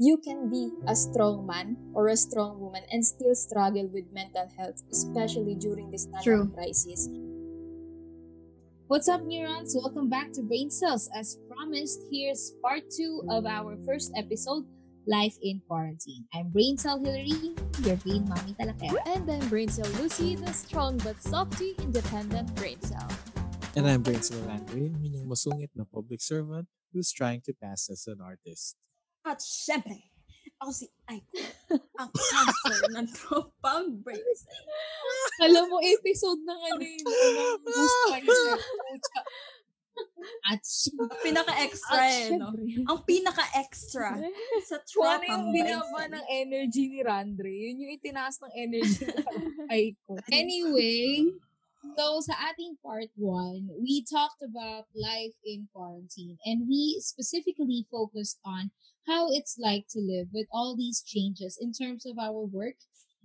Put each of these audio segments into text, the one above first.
you can be a strong man or a strong woman and still struggle with mental health, especially during this time True. of crisis. What's up, neurons? Welcome back to Brain Cells. As promised, here's part two of our first episode, Life in Quarantine. I'm Brain Cell Hillary, your brain mommy talakera. And I'm Brain Cell Lucy, the strong but softy, independent brain cell. And I'm Brains Landry, yung masungit na public servant who's trying to pass as an artist. At syempre, ako si Aiko, ang cancer ng profound brains. Alam mo, episode ng yun, ng Boost Spicer. Pucha. At syempre, Pinaka-extra eh, no? Ang pinaka-extra sa kung ano yung binaba ng energy ni Randre, yun yung itinaas ng energy ay ko. Anyway, so sa ating part one, we talked about life in quarantine and we specifically focused on how it's like to live with all these changes in terms of our work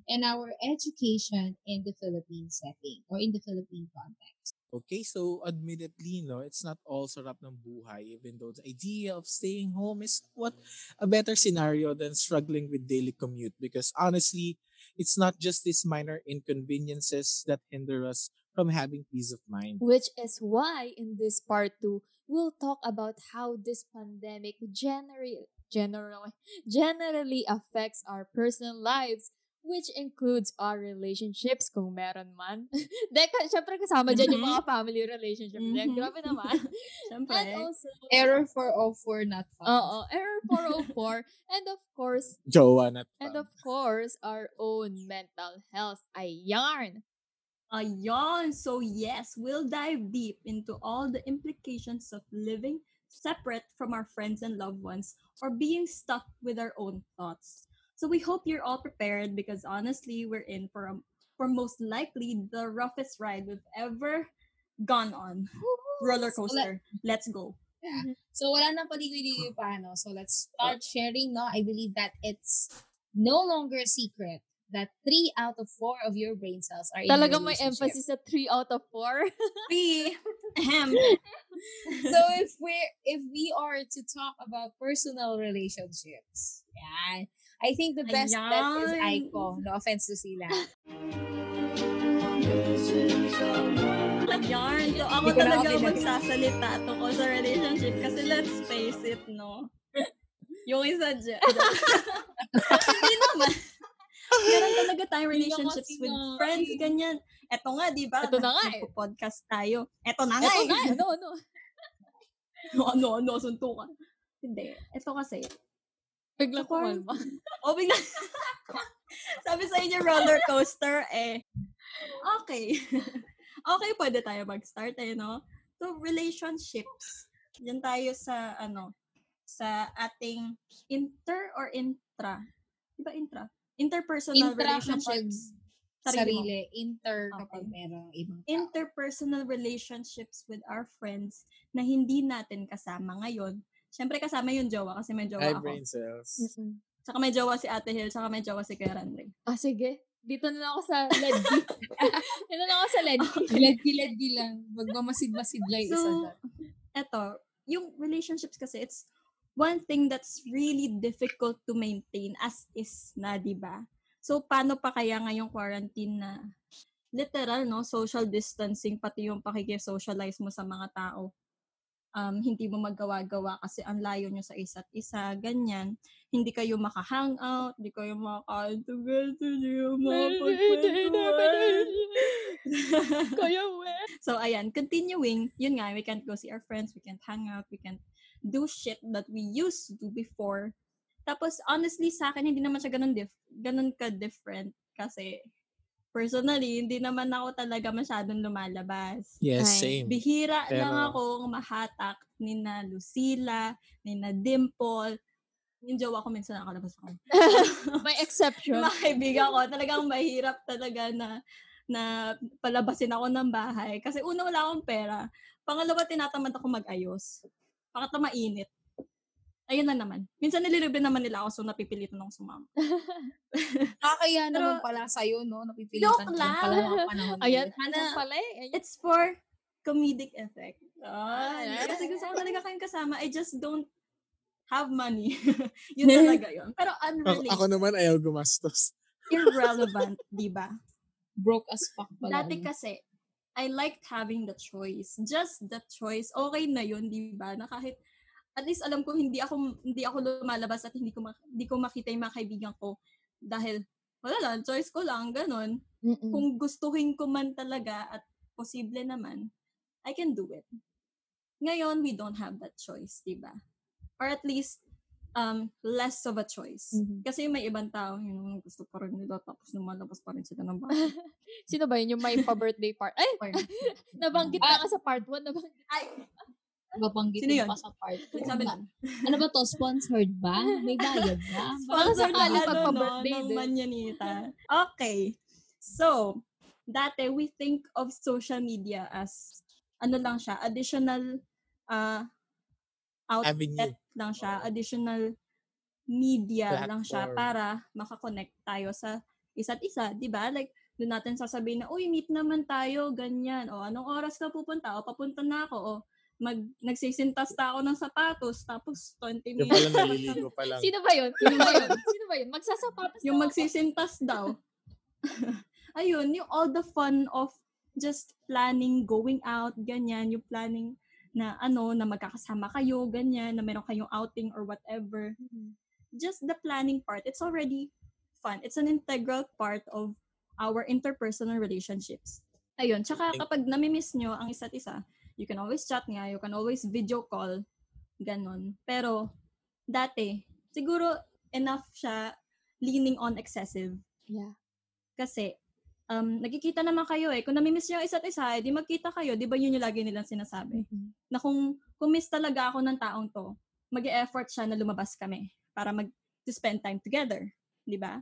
and our education in the Philippine setting or in the Philippine context. Okay, so admittedly, no, it's not all sarap ng buhay, even though the idea of staying home is what a better scenario than struggling with daily commute. Because honestly, it's not just these minor inconveniences that hinder us from having peace of mind. Which is why in this part two, we'll talk about how this pandemic generally, generally, generally affects our personal lives, which includes our relationships, kung meron man. Deka, syempre kasama dyan yung Mhm. mga family relationship din. Mhm. Grabe naman. Syempre. And also, Error 404 not found. Oo, Error 404. and of course, Jowa not and of course, our own mental health. Ay, yarn. Ayan. So yes, we'll dive deep into all the implications of living separate from our friends and loved ones or being stuck with our own thoughts. So we hope you're all prepared because honestly, we're in for a, for most likely the roughest ride we've ever gone on. Roller So, coaster. Let's go. Yeah. So wala nang paligoy-ligoy pa, no? So let's start sharing, no? I believe that it's no longer a secret that three out of four of your brain cells are in a Talagang may emphasis sa 3 out of 4. Three. Ahem. So if we're if we are to talk about personal relationships, yeah, I think the best bet is Ayan. Aiko. No offense to sila. Yarn. So, ako talaga magsasalita tungkol sa relationship kasi let's face it, no? Yung isa dyan. Hindi naman. Meron talaga tayong relationships with friends, eh. ganyan. Eto nga, di ba? Eto na nga eh. podcast tayo. Eto na nga Ito eh. nga, ano, ano. No, ano, ano, suntukan. Hindi. Ito kasi. Biglang Sa quarant- kumalma. O, bigla. Sabi sa inyo, roller coaster, eh. Okay. okay, pwede tayo mag-start, eh, no? So, relationships. Yan tayo sa, ano, sa ating inter or intra? Di ba intra? Interpersonal Intra kapag relationships. Sarili mo. sarili, inter kapag Okay. merong ibang tao. interpersonal relationships with our friends na hindi natin kasama ngayon. Siyempre kasama yung jowa kasi may jowa ako. brain cells. Mm-mm. Tsaka may jowa si Ate Hill, tsaka may jowa si Kuya Randy. Ah, sige. Dito na lang ako sa ledgi. Dito na lang ako sa ledgi. Ledgi-ledgi lang. Magmamasid-masid lang yung isa So, dyan. eto, yung relationships kasi, it's one thing that's really difficult to maintain as is na, di ba? So, paano pa kaya ngayong quarantine na literal, no? Social distancing, pati yung pakikisocialize mo sa mga tao. Um, hindi mo magawa-gawa kasi ang layo nyo sa isa't isa, ganyan. Hindi kayo maka-hangout, hindi kayo makakain together, hindi kayo makapagkwentuhan. Kaya we. So, ayan, continuing, yun nga, we can't go see our friends, we can't hang out, we can't do shit that we used to do before. Tapos, honestly, sa akin, hindi naman siya ganun, dif- ganun ka-different. Kasi, personally, hindi naman ako talaga masyadong lumalabas. Yes, Ay. same. Bihira lang Pero- akong mahatak ni na Lucila, ni na Dimple. Yung jowa ko minsan nakalabas ako. May exception. Yung mga kaibigan ko, talagang mahirap talaga na na palabasin ako ng bahay. Kasi una, wala akong pera. Pangalawa, tinatamad ako mag-ayos. Pangatlo, mainit. Ayun na naman. Minsan nililibre naman nila ako, so napipilitan akong sumama. Kakaya Pero- naman pala sa'yo, no? Napipilitan Joke ka lang. pala ng panahon. na Ayan, Hana, pala eh. Ayan. It's for comedic effect. Ah, Ah, kasi gusto ko talaga kayong kasama. I just don't have money. yun talaga yun. Pero Ako, unrelated. ako naman ayaw gumastos. irrelevant, di ba? Broke as fuck pala. Dati kasi, I liked having the choice. Just the choice. Okay na yun, di ba? Na kahit, at least alam ko hindi ako hindi ako lumalabas at hindi ko ma- hindi ko makita yung mga kaibigan ko dahil wala lang, choice ko lang, ganun. Mm-mm. Kung gustuhin ko man talaga at posible naman, I can do it. Ngayon, we don't have that choice, di ba? Or at least, um, less of a choice. Mhm. Kasi may ibang tao, yun, gusto pa rin nila, tapos lumalabas pa rin sila ng bahay. Sino ba yun? Yung may pa-birthday part? Ay! Nabanggit na nga sa part 1. Nabanggit. Ay, yun? pa sa part. sabi na. Ano ba to? Sponsored ba? May bayad ba? Baka Sponsor sakali na ano, magpa-birthday no, ng. Manyanita. Okay. So, dati we think of social media as ano lang siya, additional uh, outlet Avenue. Lang siya, additional media lang siya Platform. para makakonect tayo sa isa't isa, 'di ba? Like doon natin sasabihin na, uy, meet naman tayo, ganyan. O, anong oras ka pupunta? O, papunta na ako. O, mag, nagsisintas ta ako ng sapatos, tapos 20 Yung minutes. pala naliligo pa lang. Sino ba yun? Sino ba yun? Sino ba yun? Magsasapatos yung na ako. magsisintas daw. Ayun, yung all the fun of just planning, going out, ganyan, yung planning na ano, na magkakasama kayo, ganyan, na meron kayong outing or whatever. Mhm. Just the planning part, it's already fun. It's an integral part of our interpersonal relationships. Ayun, tsaka kapag namimiss nyo ang isa't isa, you can always chat nga, you can always video call, ganon. Pero, dati, siguro enough siya leaning on excessive. Yeah. Kasi, um, nagkikita naman kayo eh. Kung namimiss nyo ang isa't isa, eh, di magkita kayo. Di ba yun yung lagi nilang sinasabi? Mhm. Na kung, kung miss talaga ako ng taong to, mag effort siya na lumabas kami para mag to spend time together. Di ba?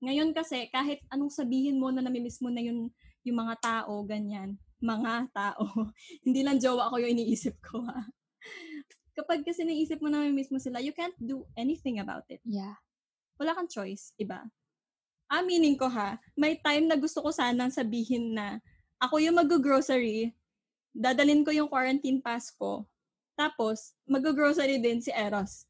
Ngayon kasi, kahit anong sabihin mo na namimiss mo na yun, yung mga tao, ganyan, mga tao, hindi lang jowa ko yung iniisip ko ha. Kapag kasi naisip mo na namimiss mo sila, you can't do anything about it Yeah. wala kang choice, iba. Aminin ko ha, may time na gusto ko sanang sabihin na ako yung mag-grocery, dadalin ko yung quarantine pass ko, tapos mag-grocery din si Eros.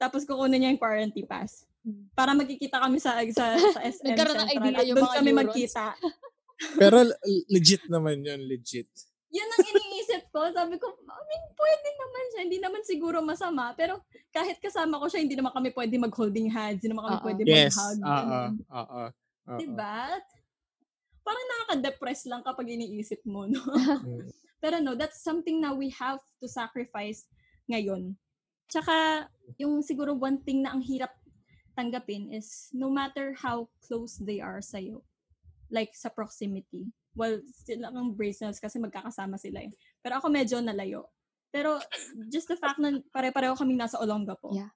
Tapos kukunin niya yung quarantine pass. Para magkikita kami sa sa, sa SM Nagkaroon Central idea at yung doon mga kami neurons. magkita. Pero legit naman yun, legit. Yun ang iniisip ko. Sabi ko, I mean, pwede naman siya. Hindi naman siguro masama. Pero kahit kasama ko siya, hindi naman kami pwede mag-holding hands. Hindi naman kami Oo. pwede Yes. mag-hug. Oo. oo. Diba? Parang nakaka-depress lang kapag iniisip mo, no? Mm. Pero no, that's something na we have to sacrifice ngayon. Tsaka, yung siguro one thing na ang hirap tanggapin is no matter how close they are sa'yo, like sa proximity, well, sila ang bracelets kasi magkakasama sila eh. Pero ako medyo nalayo. Pero just the fact na pare-pareho kaming nasa Olongapo. Yeah.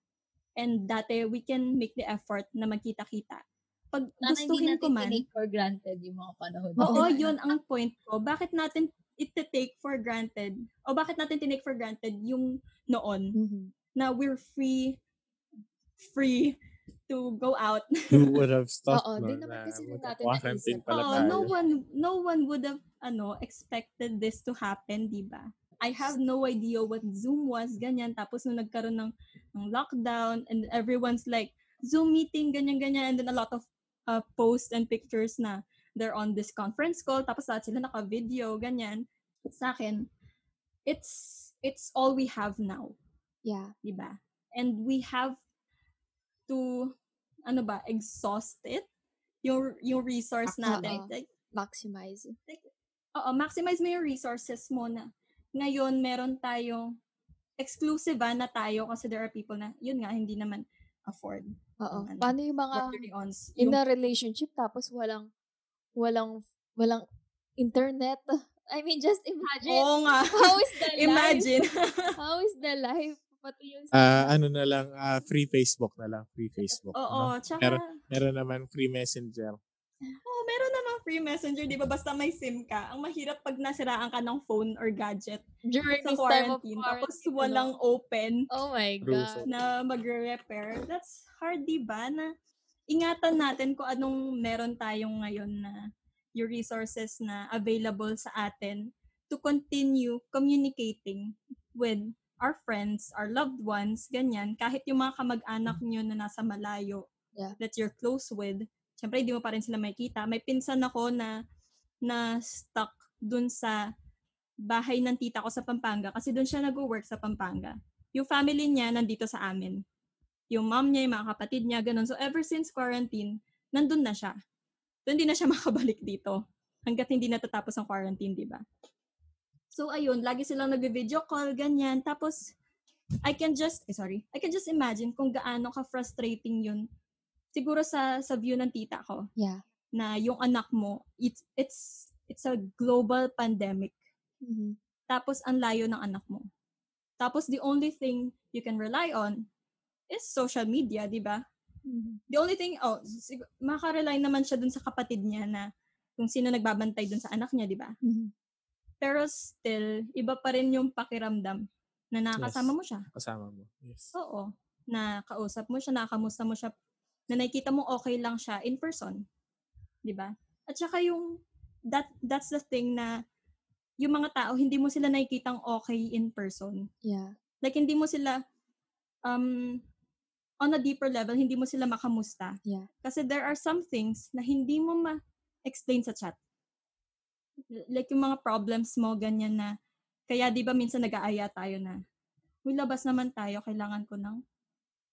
And dati, we can make the effort na magkita-kita. Pag Sana hindi gustuhin ko man, tinake for granted yung mga panahon. Oo, na- yun ang point ko. Bakit natin iti-take for granted, o bakit natin tinake for granted yung noon Mhm. na we're free, free to go out. Who would have thought Oo, no, di naman na kasi rin natin naisip. Oo, no one, no one would have, ano, expected this to happen, di ba? I have no idea what Zoom was, ganyan. Tapos nung nagkaroon ng, ng lockdown, and everyone's like, Zoom meeting, ganyan-ganyan, and then a lot of uh, posts and pictures na they're on this conference call, tapos lahat sila naka-video, ganyan. Sa akin, it's, it's all we have now, Yeah. di ba? And we have to, ano ba, exhaust it, yung, yung resource natin. Like, Maximize. Oo, maximize mo yung resources mo na ngayon meron tayong exclusive ah, na tayo kasi there are people na, yun nga, hindi naman afford. Oo. Ano, Paano yung mga Patreons. in Yung, a relationship tapos walang walang walang internet? I mean, just imagine. oo nga. How is the life? Imagine. How is the life? Pati yung Ah, ano na lang, ah, free Facebook na lang, free Facebook. Oo, no? tsaka, Pero- Meron naman free Messenger. oh, meron namang free messenger, di ba? Basta may SIM ka. Ang mahirap pag nasiraan ka ng phone or gadget during sa this time of quarantine, tapos quarantine, walang ano? open Oh my. God. na magre-repair. That's hard, di ba? Na ingatan natin kung anong meron tayong ngayon na yung resources na available sa atin to continue communicating with our friends, our loved ones, ganyan, kahit yung mga kamag-anak nyo na nasa malayo, Yeah. that you're close with, syempre hindi mo pa rin sila makikita. May pinsan ako na na stuck dun sa bahay ng tita ko sa Pampanga kasi dun siya nag-work sa Pampanga. Yung family niya nandito sa amin. Yung mom niya, yung mga kapatid niya, ganun. So ever since quarantine, nandun na siya. So hindi na siya makabalik dito hanggat hindi natatapos ang quarantine, di ba? So ayun, lagi silang nag-video call, ganyan. Tapos, I can just, eh, sorry, I can just imagine kung gaano ka-frustrating yun. Siguro sa sa view ng tita ko Yeah. na yung anak mo, it's it's it's a global pandemic. Mhm. Tapos ang layo ng anak mo. Tapos the only thing you can rely on is social media, di ba? Mhm. The only thing, oh, sig- makarely naman siya dun sa kapatid niya na kung sino nagbabantay dun sa anak niya, di ba? Mhm. Pero still, iba pa rin yung pakiramdam na nakakasama Yes. mo siya. Kasama mo. Yes. Oo. Na kausap mo siya, nakamusta mo siya, na nakikita mo okay lang siya in person. 'Di ba? At saka yung, that, that's the thing na yung mga tao, hindi mo sila nakikitang okay in person. Yeah. Like, hindi mo sila, um, on a deeper level, hindi mo sila makamusta. Yeah. Kasi there are some things na hindi mo ma-explain sa chat. Like yung mga problems mo, ganyan na, kaya di ba minsan nag-aaya tayo na, uy, labas naman tayo, kailangan ko ng,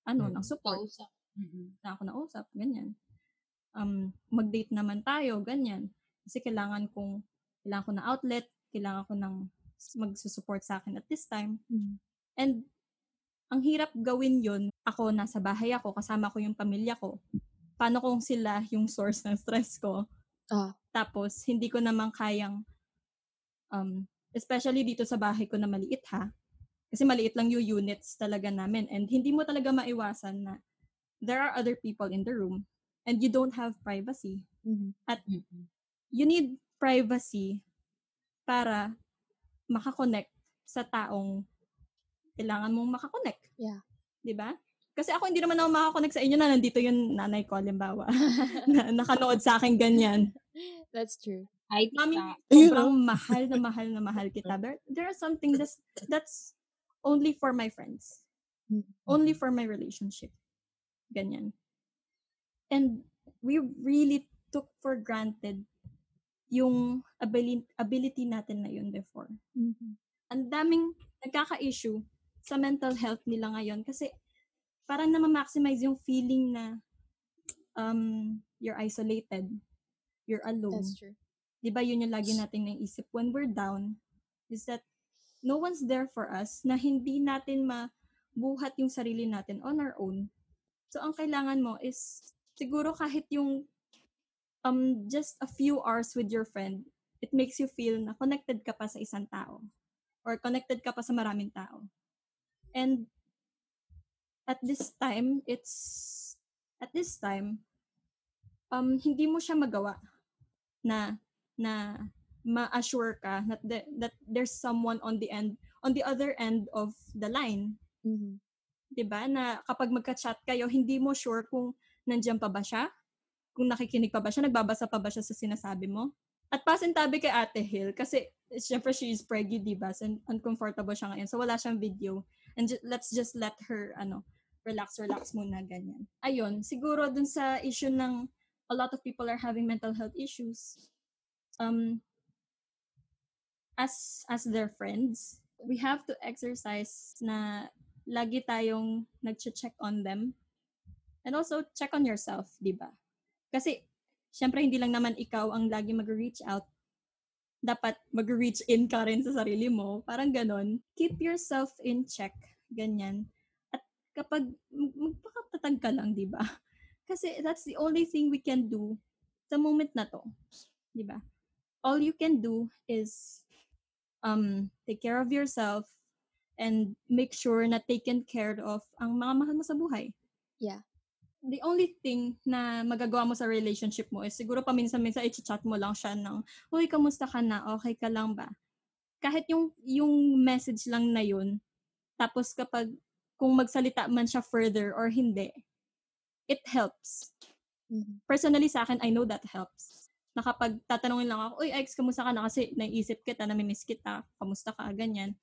ano, Mm. ng support Kausap. Mm-mm. na ako nausap, ganyan. Um, mag-date naman tayo, ganyan. Kasi kailangan kong, kailangan ko ng outlet, kailangan ko ng magsusupport sa akin at this time. Mhm. And, ang hirap gawin yun, ako nasa bahay ako, kasama ko yung pamilya ko. Paano kung sila yung source ng stress ko? Ah. Tapos, hindi ko naman kayang, um, especially dito sa bahay ko na maliit ha, kasi maliit lang yung units talaga namin. And hindi mo talaga maiwasan na there are other people in the room and you don't have privacy. Mhm. Mm-mm. You need privacy para makakonect sa taong kailangan mong makakonect. Yeah. 'Di ba? Kasi ako hindi naman ako makakonect sa inyo na nandito yung nanay ko, halimbawa. na nakanood sa akin ganyan. That's true. Mami, tita. Ayun, sobrang mahal na mahal na mahal kita. There, there are some things that's, that's only for my friends. Mm. Only for my relationship. Ganyan. And we really took for granted yung ability, ability natin na yun before. Mhm. Ang daming nagkaka-issue sa mental health nila ngayon kasi parang na-maximize yung feeling na um, you're isolated, you're alone. That's true. di ba yun yung lagi nating naisip when we're down, is that no one's there for us na hindi natin mabuhat yung sarili natin on our own. So, ang kailangan mo is, siguro kahit yung um, just a few hours with your friend, it makes you feel na connected ka pa sa isang tao. Or connected ka pa sa maraming tao. And at this time, it's, at this time, um, hindi mo siya magawa na na ma-assure ka that, the, that there's someone on the end on the other end of the line. Mhm. 'di ba? Na kapag magka-chat kayo hindi mo sure kung nandiyan pa ba siya kung nakikinig pa ba siya nagbabasa pa ba siya sa sinasabi mo. At pasintabi kay Ate Hill kasi syempre she is preggy diba so uncomfortable siya ngayon. So wala siyang video. And ju- let's just let her ano relax relax muna ganyan. Ayun siguro dun sa issue ng a lot of people are having mental health issues um as as their friends we have to exercise na lagi tayong nag-check on them and also check on yourself di ba? Kasi syempre hindi lang naman ikaw ang lagi mag-reach out. Dapat mag-reach in ka rin sa sarili mo parang ganon keep yourself in check ganyan. At kapag mag- magpakatatag ka lang di ba kasi that's the only thing we can do sa moment na to di ba all you can do is um take care of yourself and make sure na taken care of ang mga mahal mo sa buhay. Yeah. The only thing na magagawa mo sa relationship mo is siguro paminsan-minsan i-chat mo lang siya ng, Uy, kamusta ka na? Okay ka lang ba? Kahit yung, yung message lang na yun, tapos kapag kung magsalita man siya further or hindi, it helps Mhm. personally sa akin, I know that helps. Na kapag tatanungin lang ako, Uy, ex, kamusta ka na? Kasi naisip kita, namimiss kita, kamusta ka, ganyan.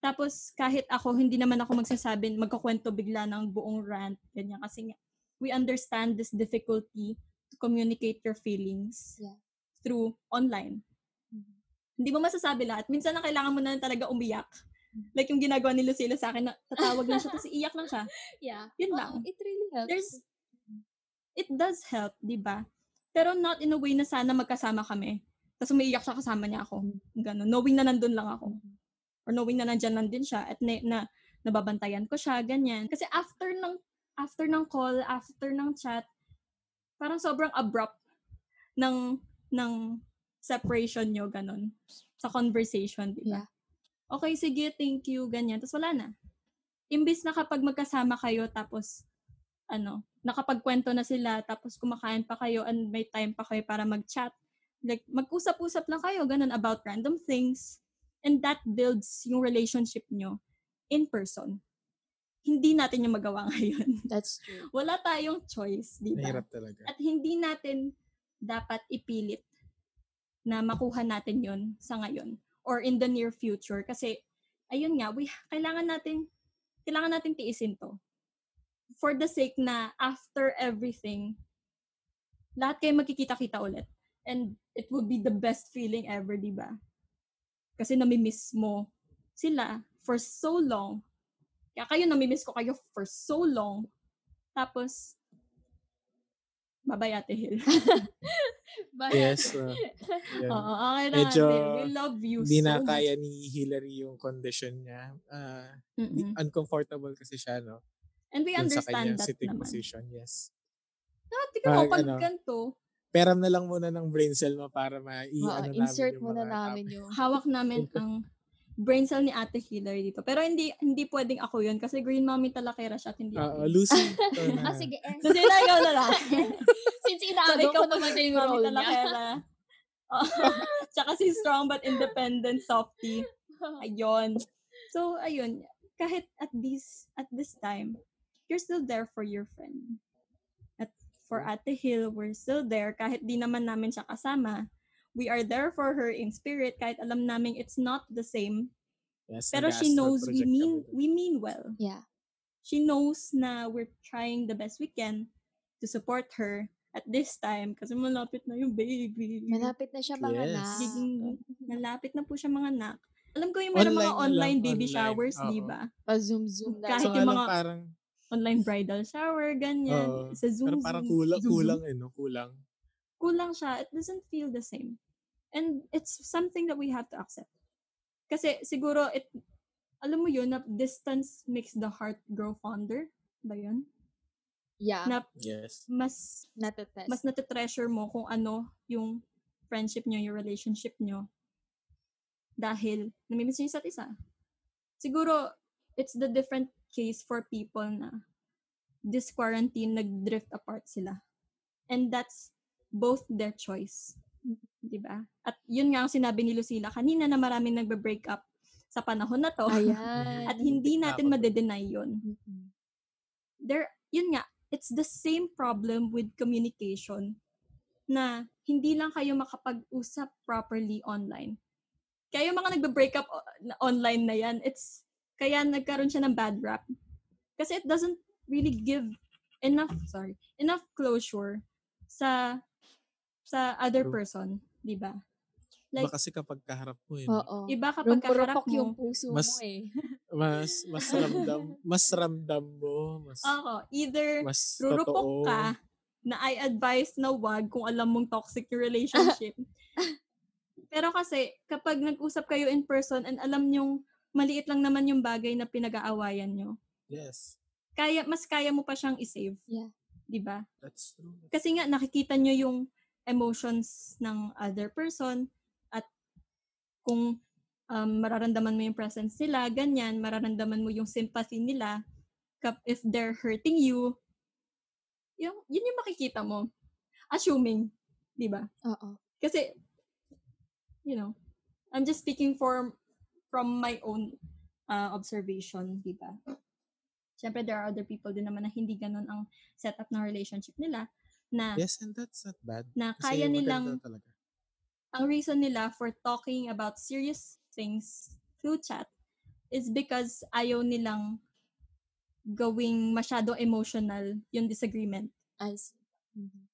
Tapos kahit ako, hindi naman ako magsasabi, magkakwento bigla ng buong rant, ganyan. Kasi nga, we understand this difficulty to communicate your feelings Yeah. through online. Mhm. Hindi mo masasabi lahat. Minsan na kailangan mo na talaga umiyak. Like yung ginagawa ni Lucila sa akin, na tatawag lang siya, tapos iiyak lang siya. Yeah. Yun lang. it really helps. There's, it does help, di ba? Pero not in a way na sana magkasama kami. Tapos umiiyak siya kasama niya ako. Ganun. Knowing na nandun lang ako. Or knowing na nandyan lang din siya at na, na nababantayan ko siya, ganyan. Kasi after ng after ng call, after ng chat, parang sobrang abrupt ng ng separation nyo, ganun. Sa conversation, di ba? Yeah. Okay, sige, thank you, ganyan. Tapos wala na. Imbis na kapag magkasama kayo, tapos, ano, nakapagkwento na sila, tapos kumakain pa kayo, and may time pa kayo para mag-chat. Like, mag-usap-usap lang kayo, ganun, about random things. And that builds yung relationship nyo in person. Hindi natin yung magawa ngayon. That's true. Wala tayong choice, di ba? Mahirap talaga. At hindi natin dapat ipilit na makuha natin yon sa ngayon or in the near future kasi ayun nga we kailangan natin kailangan natin tiisin to. For the sake na after everything lahat kayo magkikita-kita ulit. And it would be the best feeling ever di ba? Kasi namimiss mo sila for so long. Kaya kayo namimiss ko kayo for so long. Tapos Bye-bye, Ate Hill. But, Yes. uh, yan. Oo, okay na Medyo Ate. We love you Hindi so na much. kaya ni Hillary yung condition niya. Di- Mm-mm. uncomfortable kasi siya, no? And we Dun understand that sitting naman. position, yes. Ah, tika mo, Ah, pag ano, ganito, Peram na lang muna ng brain cell mo para ma i ano insert namin muna namin yung... hawak namin ang brain cell ni Ate Hillary dito. Pero hindi hindi pwedeng ako yun kasi Green Mommy talakera siya at hindi Oo, ako. Lucy. ito na. Ah, sige. Eh. Kasi na ikaw na lang. Since so, ikaw ko naman yung Mommy role niya. Oo. Tsaka si strong but independent softie. Ayun. So, ayun. Kahit at this, at this time, you're still there for your friend. At for Ate Hill, we're still there. Kahit di naman namin siya kasama, we are there for her in spirit. Kahit alam namin it's not the same. Yes, Pero she knows we mean, we mean well. Yeah. She knows na we're trying the best we can to support her at this time kasi malapit na yung baby. Malapit na siya mga Yes. na. Giging, malapit na po siya mga anak. Alam ko yung meron mga Online lang, baby online. showers, di ba? Pa-zoom-zoom na. Kahit So, yung mga- parang, Online bridal shower, ganyan. Oo. sa Zoom. pero parang Zoom, kulang, Zoom, kulang eh, no? Kulang. Kulang siya. It doesn't feel the same. And it's something that we have to accept. Kasi siguro, it, alam mo yun, na distance makes the heart grow fonder. Ba yun? Yeah. Na Yes. mas Natetest. mas natitreasure mo kung ano yung friendship nyo, yung relationship nyo. Dahil namimiss nyo yung isa't isa. Siguro, it's the different case for people na this quarantine, nag-drift apart sila. And that's both their choice. Di ba? At yun nga ang sinabi ni Lucila kanina na maraming nagbe-break up sa panahon na to. Ayan. At hindi natin madedenay yun there, yun nga, it's the same problem with communication na hindi lang kayo makapag-usap properly online. Kaya yung mga nagbe-break up online na yan, it's, kaya nagkaroon siya ng bad rap. Kasi it doesn't really give enough, sorry, enough closure sa sa other person, di ba? Iba Like, kasi kapag kaharap mo eh. Oo. iba kapag kaharap Rumpurupok yung mo, puso Mas- mo eh. Mas, mas ramdam, mas ramdam mo, mas, oo, either mas rurupok totoo. ka na I advise na wag kung alam mong toxic yung relationship. Pero kasi, kapag nag-usap kayo in person and alam nyong maliit lang naman yung bagay na pinag-aawayan nyo, Yes, kaya, mas kaya mo pa siyang isave. Yeah. Di ba? that's true. Kasi nga, nakikita nyo yung emotions ng other person at kung um, mararamdaman mo yung presence nila, ganyan, mararamdaman mo yung sympathy nila if they're hurting you, yung, yun yung makikita mo. Assuming, di ba? Oo. Kasi, you know, I'm just speaking for from my own uh, observation, di ba? Siyempre, there are other people din naman na hindi ganun ang setup ng relationship nila na Yes, and that's not bad. na Kasi kaya nilang talaga. ang reason nila for talking about serious things through chat is because ayaw nilang gawing masyado emotional yung disagreement. I see. Mhm.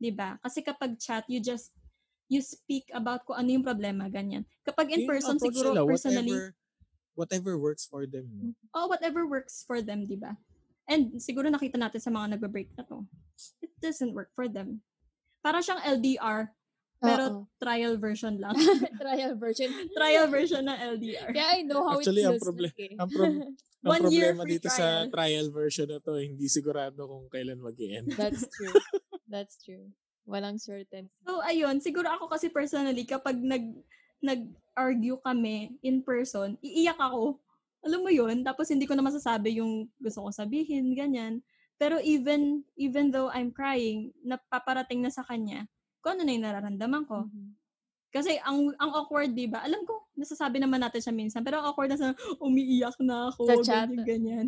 'di ba? Kasi kapag chat, you just you speak about kung ano yung problema, ganyan. Kapag in person, siguro nila, personally, whatever, whatever works for them. No? oh, whatever works for them, 'di ba? And siguro nakita natin sa mga nagbe-break na to. It doesn't work for them. Para siyang LDR, pero Oo. trial version lang. Trial version. trial version ng LDR. Kaya I know how Actually, it ang feels proble- like eh. Ang, prob- ang One year problema free dito sa trial version na to, hindi sigurado kung kailan mag end That's true. That's true. Walang certain. So, ayun, siguro ako kasi personally, kapag nag, nag-argue kami in person, iiyak ako. Alam mo yun? Tapos hindi ko na masasabi yung gusto ko sabihin, ganyan. Pero even, even though I'm crying, napaparating na sa kanya, kung ano na yung nararamdaman ko. Mhm. Kasi ang ang awkward, di ba? Alam ko, nasasabi naman natin siya minsan. Pero ang awkward na sa, umiiyak na ako, Sa chat. ganyan, ganyan.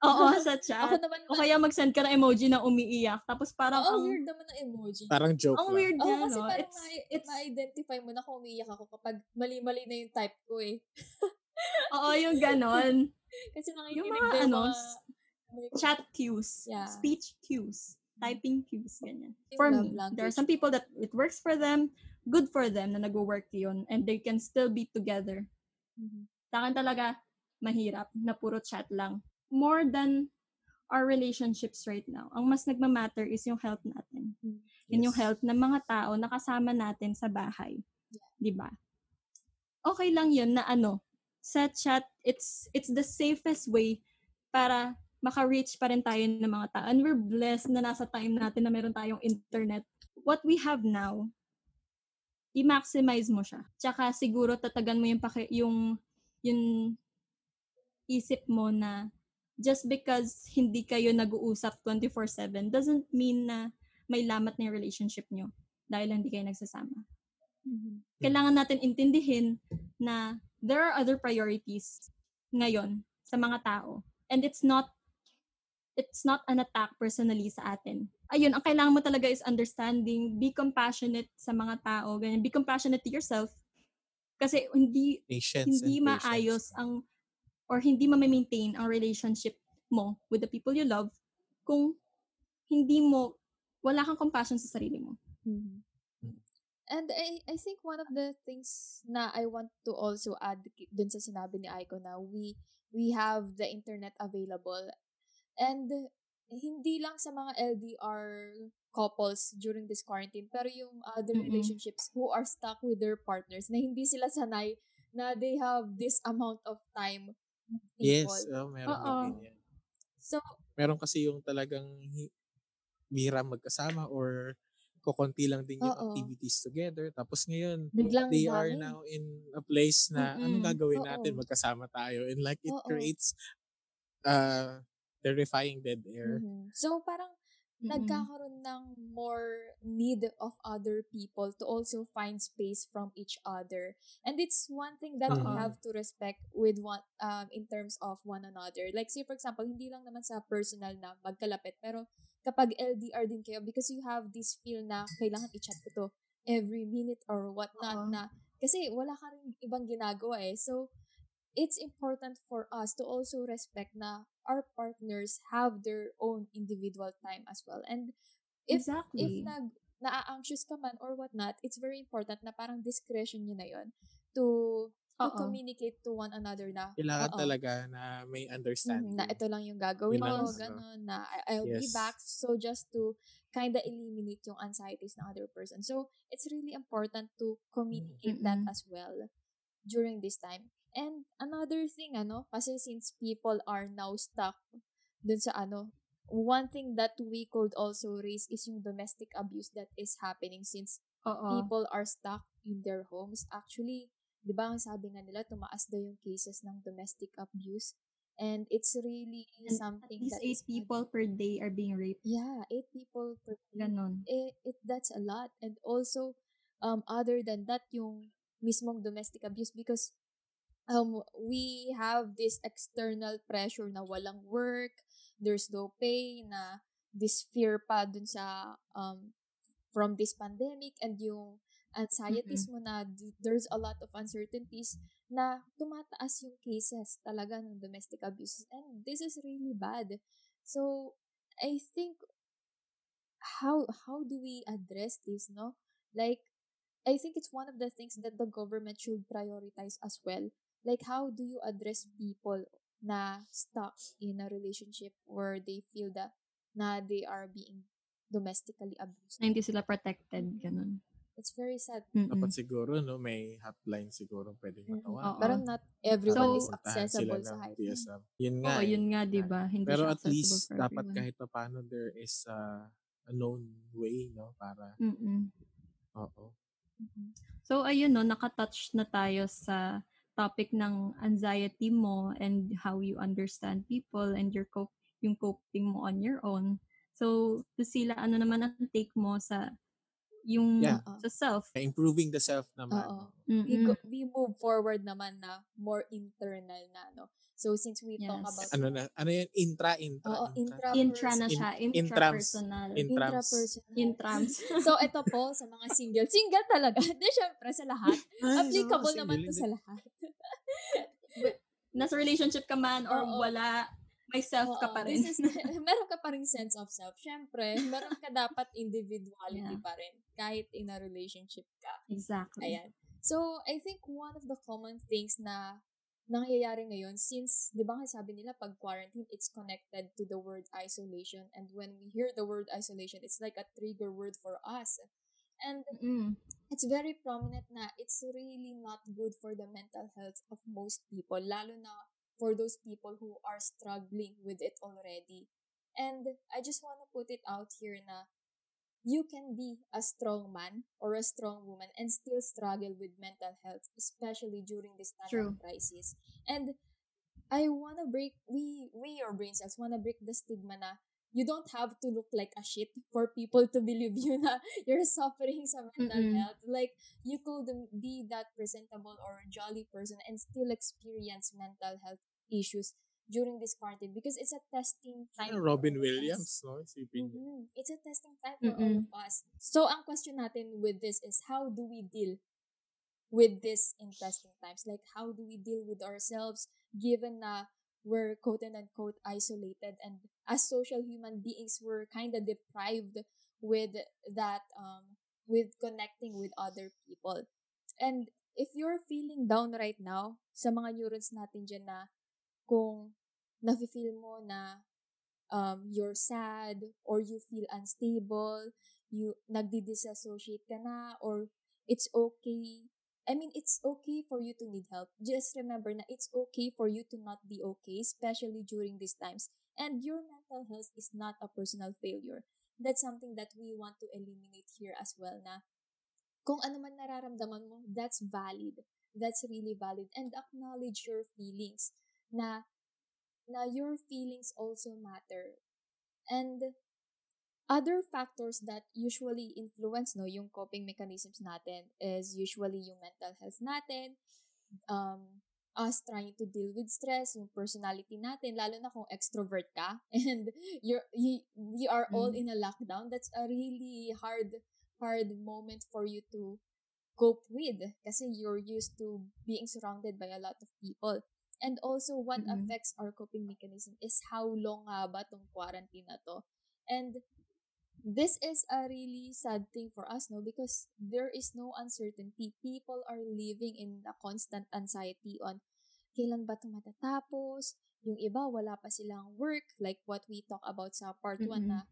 Oo, sa chat. Ako naman, o kaya mag-send ka ng emoji na umiiyak. Tapos parang, oh, ang, weird naman ng emoji. Parang joke ang lang. weird Oo, niya, kasi no? parang It's, ma- it's, ma-identify mo na kung umiiyak ako kapag mali-mali na yung type ko eh. oo, yung ganon. Kasi nakikinig Yung mga, yung ano, mga- chat cues, Yeah. speech cues, typing cues, ganyan. Yung For me, there are some people that it works for them, good for them na nag-work yun, and they can still be together. Mhm. Sa akin talaga, mahirap na puro chat lang. More than our relationships right now, ang mas nagmamatter is yung health natin. Yun yung Yes. health ng mga tao na kasama natin sa bahay. 'Di ba? Okay lang yun na ano, sa chat, it's it's the safest way para maka-reach pa rin tayo ng mga tao. And we're blessed na nasa time natin na meron tayong internet. What we have now, i-maximize mo siya. Tsaka siguro tatagan mo yung, paki, yung, yung isip mo na just because hindi kayo nag-uusap 24-7 doesn't mean na may lamat na yung relationship nyo dahil hindi kayo nagsasama. Mhm. Kailangan natin intindihin na there are other priorities ngayon sa mga tao. And it's not it's not an attack personally sa atin. Ayun, ang kailangan mo talaga is understanding, be compassionate sa mga tao, ganyan. Be compassionate to yourself. Kasi hindi Patience hindi maayos patience. ang or hindi ma-maintain ang relationship mo with the people you love kung hindi mo wala kang compassion sa sarili mo. Mhm. And I, I think one of the things na I want to also add dun sa sinabi ni Aiko na we we have the internet available and hindi lang sa mga LDR couples during this quarantine pero yung other Mm-mm. relationships who are stuck with their partners na hindi sila sanay na they have this amount of time with Yes, people. oh, meron Oo. din ganyan. So, Meron kasi yung talagang hi- bihira magkasama or kukonti lang din yung Oo. activities together. Tapos ngayon, biglang they are dami. now in a place na Mm-mm. anong gagawin Oo. natin? Magkasama tayo. And like, it Oo. creates uh, terrifying dead air. Mhm. So, parang nagkakaroon ng more need of other people to also find space from each other. And it's one thing that we Oo. have to respect with one um in terms of one another. Like say for example, hindi lang naman sa personal na magkalapit, pero kapag LDR din kayo because you have this feel na kailangan i-chat ko to every minute or whatnot Oo. na kasi wala ka rin ibang ginagawa eh. So, it's important for us to also respect na our partners have their own individual time as well. And if exactly. if nag naa-anxious ka man or whatnot, it's very important na parang discretion nyo na yon to to Oo. communicate to one another na Kailangan oo, talaga na may understanding. na ito lang yung gagawin mo, ganun, na I'll be Yes. back. So just to kind of eliminate yung anxieties ng other person. So it's really important to communicate that Mm-mm. as well during this time. And another thing, ano, kasi since people are now stuck dun sa ano, one thing that we could also raise is yung domestic abuse that is happening since Oo. people are stuck in their homes. Actually, di ba ang sabi nga nila, tumaas daw yung cases ng domestic abuse. And it's really And At something least that eight is- people per day are being raped. Yeah, eight people per Ganon. it, it that's a lot and also um other than that yung mismong domestic abuse because um we have this external pressure na walang work there's no pay na this fear pa dun sa um from this pandemic and yung anxieties mo na d- there's a lot of uncertainties na tumataas yung cases talaga ng domestic abuse. And this is really bad. So, I think how how do we address this, no? Like, I think it's one of the things that the government should prioritize as well. Like, how do you address people na stuck in a relationship where they feel that na they are being domestically abused? Na hindi sila protected, ganun. It's very sad. Mm-mm. Dapat siguro, no, may hotline siguro pwedeng matawagan. Pero not everyone So, is accessible sila sa. PSM. Yun nga. Oo, eh. yun nga, di ba? Hindi Pero at least, dapat everyone. kahit pa paano there is a, a known way, no? Para, Mm-mm. oo. So, ayun no, nakatouch na tayo sa topic ng anxiety mo and how you understand people and your cope, yung coping mo on your own. So, Lucila, ano naman ang take mo sa yung Yeah. sa self? Improving the self naman. Oo. we, go, we move forward naman na more internal na, no? So, since we talk Yes. about Ano na, ano yan? Intra, intra, Oo, intra. intra- Intra na In- siya, intrams. intrapersonal. Intrams. intrapersonal. Intrams. so, ito po, sa mga single. Single talaga. Hindi, syempre, sa lahat. Ay, Applicable no, naman to sa lahat. Nasa relationship ka man or Oo. wala, may self ka Oo, pa rin. is- meron ka pa rin sense of self. Syempre, meron ka dapat individuality Yeah. pa rin. Kahit in a relationship ka. exactly. Ayan. So, I think one of the common things na nangyayari ngayon, since, di ba nga sabi nila, pag quarantine, it's connected to the word isolation. And when we hear the word isolation, it's like a trigger word for us. And Mm-mm. it's very prominent na it's really not good for the mental health of most people, lalo na for those people who are struggling with it already. And I just want to put it out here na you can be a strong man or a strong woman and still struggle with mental health, especially during this time True. of crisis. And I want to break, we, we or brain cells want to break the stigma na you don't have to look like a shit for people to believe you na you're suffering sa mental Mm-mm. health. Like, you could be that presentable or jolly person and still experience mental health issues during this quarantine because it's a testing time. Robin all. Williams, no? Isipin. Mhm. It's a testing time for all Mm-mm. of us. So, ang question natin with this is, how do we deal with this in testing times? Like, how do we deal with ourselves given na we're quote and unquote isolated and as social human beings, we're kind of deprived with that, um, with connecting with other people. And if you're feeling down right now, sa mga neurons natin dyan na kung nafe-feel mo na um, you're sad or you feel unstable, you nagdi-disassociate ka na or it's okay. I mean, it's okay for you to need help. Just remember na it's okay for you to not be okay, especially during these times. And your mental health is not a personal failure. That's something that we want to eliminate here as well na kung ano man nararamdaman mo, that's valid. That's really valid. And acknowledge your feelings na na your feelings also matter. And other factors that usually influence no yung coping mechanisms natin is usually yung mental health natin, um, us trying to deal with stress, yung personality natin, lalo na kung extrovert ka, and you're, you, we are all in a lockdown, that's a really hard, hard moment for you to cope with kasi you're used to being surrounded by a lot of people. And also, what Mhm. affects our coping mechanism is how long nga ba tong quarantine na to. And this is a really sad thing for us, no? Because there is no uncertainty. People are living in the constant anxiety on kailan ba ito matatapos? Yung iba, wala pa silang work. Like what we talk about sa part 1 Mm-mm. na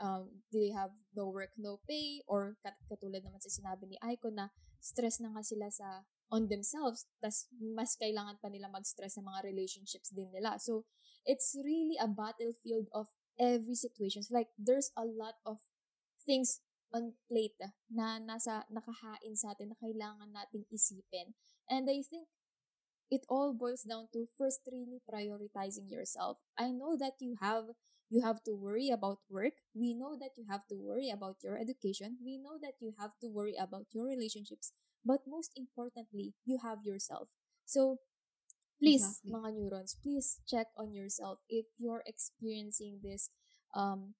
um, they have no work, no pay. Or kat- katulad naman sa sinabi ni Aiko na stress na nga sila sa on themselves, tas mas kailangan pa nila mag-stress sa mga relationships din nila. So, it's really a battlefield of every situation. Like, there's a lot of things on plate na nasa nakahain sa atin na kailangan nating isipin. And I think it all boils down to first really prioritizing yourself. I know that you have you have to worry about work. We know that you have to worry about your education. We know that you have to worry about your relationships. But most importantly, you have yourself. So, please, Exactly. mga neurons, please check on yourself if you're experiencing this um,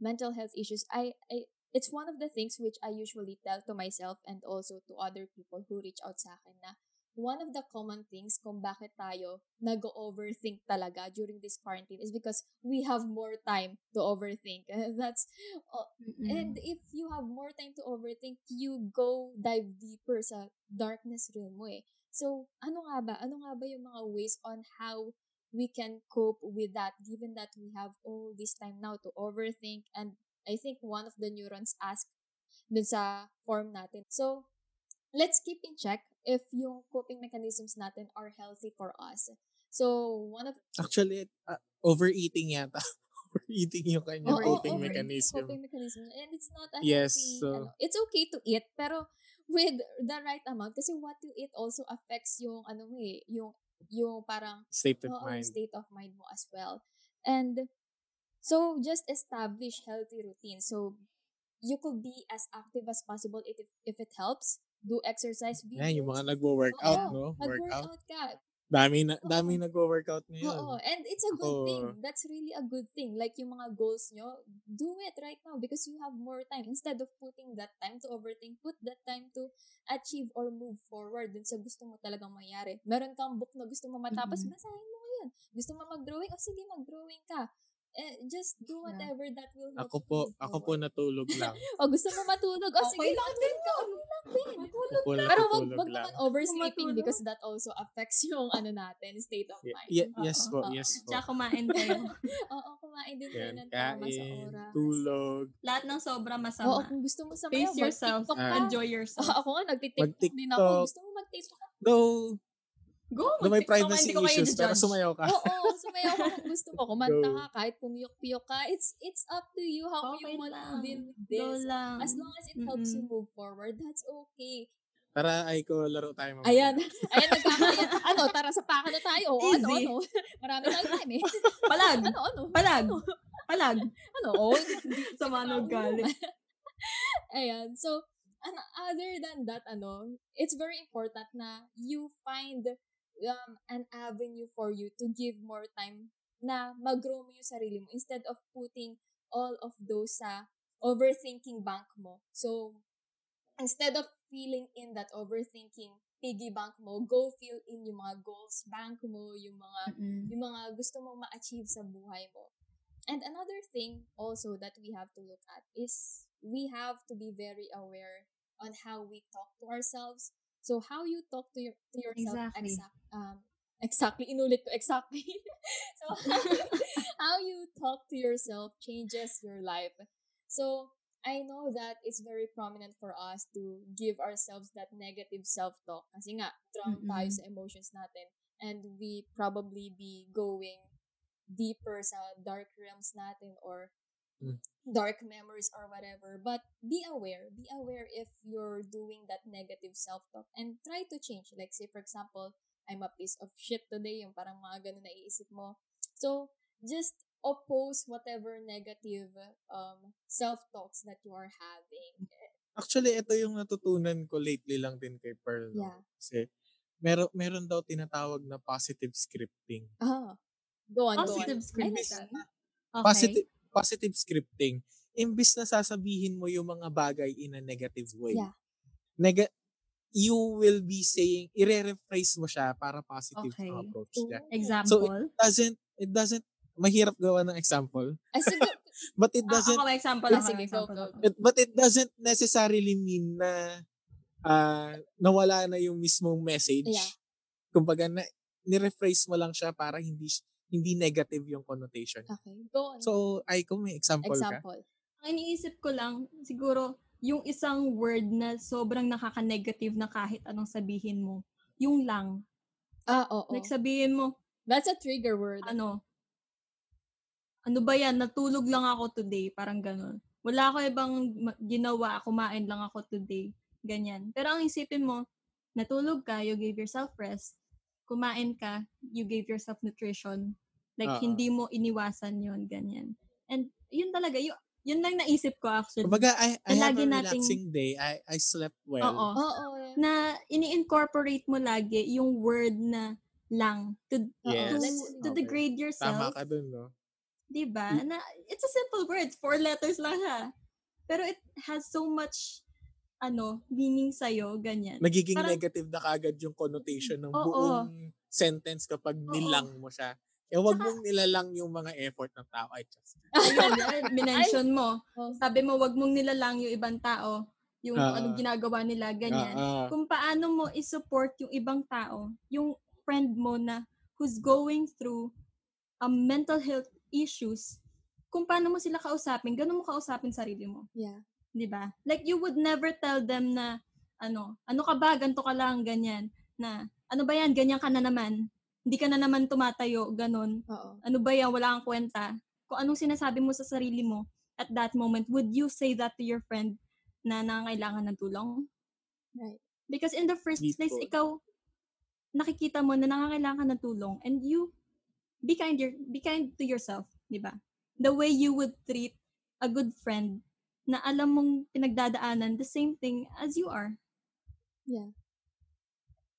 mental health issues. I, I it's one of the things which I usually tell to myself and also to other people who reach out sa akin na one of the common things kung bakit tayo nag-overthink talaga during this quarantine is because we have more time to overthink. That's uh, and if you have more time to overthink, you go dive deeper sa darkness realm mo eh. So, ano nga ba? Ano nga ba yung mga ways on how we can cope with that given that we have all this time now to overthink and I think one of the neurons asked dun sa form natin. So, let's keep in check if yung coping mechanisms natin are healthy for us. So, one of Actually, uh, overeating yata. overeating yung kanyang Oo, coping overeating mechanism. coping mechanism. And it's not a Yes, healthy, so- ano, it's okay to eat, pero with the right amount. Kasi what you eat also affects yung, ano eh, yung, yung parang State of Oo, mind. state of mind mo as well. And so just establish healthy routines. So you could be as active as possible if if it helps. Do exercise videos. Yan, yung mga nagwo-workout, no? Workout. Mag-workout ka. Dami na, Oo. dami nagwo-workout ngayon. Oo, and it's a good Ako- thing. That's really a good thing. Like yung mga goals nyo, do it right now because you have more time. Instead of putting that time to overthink, put that time to achieve or move forward dun sa gusto mo talagang mangyari. Meron kang book na gusto mo matapos, Mhm. basahin mo ngayon. Gusto mo mag-drawing? O sige, mag-drawing ka. Eh, just do Yeah. whatever that will help Ako po, ako po natulog lang. O gusto mo matulog? O Okay sige, lang matulog ka. Okay lang din. Pero wag, wag naman oversleeping Matulog. because that also affects yung ano natin, state of mind. ye- yes Oo. po, Oo. yes po. Tsaka kumain kayo. Oo, kumain din kayo ng tama sa kain, oras. tulog. Lahat ng sobra Oo, masama. kung gusto mo sa yourself. mag-tiktok ka. Enjoy yourself. Ako nga, nagtitiktok din ako. Gusto mo mag-tiktok ka? Though, Go, though may privacy kayo issues, pero sumayaw ka. Oo, sumayaw ka kung gusto mo. Kumanta Go. ka, kahit pumiyok-piyok ka. It's it's up to you how Okay you want to deal with Go this. lang. As long as it helps you move forward, that's okay. Tara, ay ko, laro tayo mamaya. Ayan. Ayan, nagkakayan. ano, tara sa paka na tayo. O, ano, Easy. ano. Marami tayong time eh. Palag. ano, ano. Palag. Ano, Palag. ano. Oh, Sama ng galit. Ayan. So, ano, other than that, ano, it's very important na you find um, an avenue for you to give more time na mag-grow mo yung sarili mo instead of putting all of those sa overthinking bank mo. So, instead of feeling in that overthinking piggy bank mo, go fill in yung mga goals bank mo, yung mga Mm-mm. yung mga gusto mong ma-achieve sa buhay mo. And another thing also that we have to look at is we have to be very aware on how we talk to ourselves. So how you talk to your to yourself Exactly. exact um exactly inulit ko exactly. so how you, talk to yourself changes your life. So I know that it's very prominent for us to give ourselves that negative self-talk kasi nga drown tayo Mm-mm. sa emotions natin and we probably be going deeper sa dark realms natin or. Dark memories or whatever. But be aware. Be aware if you're doing that negative self-talk and try to change. Like say for example, I'm a piece of shit today, yung parang mga ganun na iisip mo. So, just oppose whatever negative um self-talks that you are having. Actually, ito yung natutunan ko lately lang din kay Pearl. no? Yeah. Kasi, meron, meron daw tinatawag na positive scripting. Ah. Go on, Positive go on. scripting. Nasa- Okay. Positive, positive scripting. Imbis na sasabihin mo yung mga bagay in a negative way. Yeah. Nega- you will be saying, ire-rephrase mo siya para positive Okay. approach niya. Example. Doesn't, it doesn't, mahirap gawa ng example, sige. but it Ah, doesn't ako example Ah, ako. sige, go. It, but it doesn't necessarily mean na ah nawala na yung mismong message. Yeah. Kumbaga, na, nirephrase mo lang siya para hindi hindi negative yung connotation. Okay. Go on. So, ay kung may example, ka. Example. Ang iniisip ko lang, siguro, yung isang word na sobrang nakaka-negative na kahit anong sabihin mo, yung lang. Ah, oo. Like sabihin mo, That's a trigger word. ano, ano ba yan, natulog lang ako today, parang ganun. Wala ako ibang ginawa, kumain lang ako today, ganyan. Pero ang isipin mo, natulog ka, you gave yourself rest, kumain ka, you gave yourself nutrition, like Oo. hindi mo iniwasan yon ganyan. And yun talaga, yun, yun lang naisip ko actually. Kumbaga, I, I Na have lagi a nating- relaxing day. I, I slept well. Oo. Oo. Na ini-incorporate mo lagi yung word na lang to, Yes. to, to Okay. degrade Tama yourself. ka dun, no? 'di ba? Na it's a simple word, four letters lang siya. Pero it has so much ano, meaning sa'yo, ganyan. Nagiging Parang- negative na kagad yung connotation ng Oo. buong sentence kapag Oo. nilang mo siya. Eh, wag mong nilalang yung mga effort ng tao. Ay, just. Ayun, minention mo. Oh. Sabi mo, wag mong nilalang yung ibang tao, yung Ah, anong ginagawa nila, ganyan. Ah, ah. Kung paano mo i-support yung ibang tao, yung friend mo na who's going through um, mental health issues, kung paano mo sila kausapin, ganun mo kausapin sarili mo. Yeah. 'Di ba? Like you would never tell them na ano, ano ka ba, ganto ka lang, ganyan. Na, ano ba yan, ganyan ka na naman. Hindi ka na naman tumatayo, ganun. Oo. Ano ba yan, wala kang kwenta. Kung anong sinasabi mo sa sarili mo at that moment, would you say that to your friend na nangangailangan ng tulong? Right. Because in the first Deep place, ikaw, nakikita mo na nangangailangan ng tulong and you, be kind, your, be kind to yourself, di ba? The way you would treat a good friend na alam mong pinagdadaanan the same thing as you are. Yeah.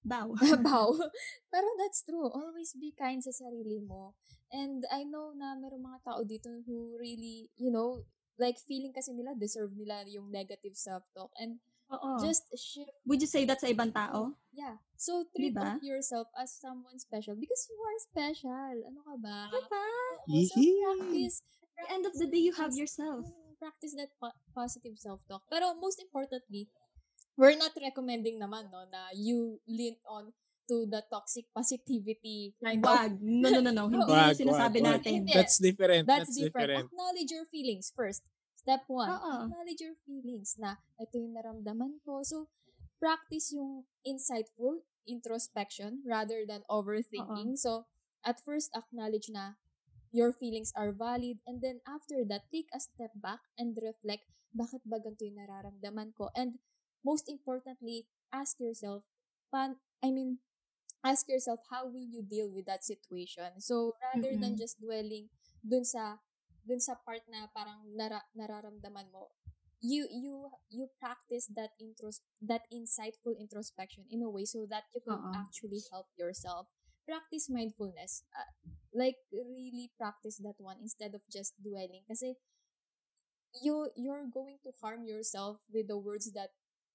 Bow. Bow. Pero that's true. Always be kind sa sarili mo. And I know na meron mga tao dito who really, you know, like feeling kasi nila deserve nila yung negative self-talk. And Oo. just shift, Would you say that sa ibang tao? yeah. So treat Diba? yourself as someone special because you are special. Ano ka ba? Diba? So practice. At the end of the day, you have yourself. Practice that po- positive self-talk. Pero most importantly, we're not recommending naman no na you lean on to the toxic positivity kind of Wag. No, no, no, no. Hindi Wag, yung sinasabi wag, wag. natin. Hindi. That's different. That's, That's, different. different. Acknowledge your feelings first. Step one, Oo. acknowledge your feelings na ito yung naramdaman ko. So, practice yung insightful introspection rather than overthinking. So, at first, acknowledge na your feelings are valid and then after that, take a step back and reflect, bakit ba ganito yung nararamdaman ko? And most importantly, ask yourself, pan, I mean, ask yourself, how will you deal with that situation? So, rather than Mm-mm. just dwelling dun sa dun sa part na parang nara, nararamdaman mo you you you practice that intros that insightful introspection in a way so that you can Oo. actually help yourself practice mindfulness uh, like really practice that one instead of just dwelling. Kasi you you're going to harm yourself with the words that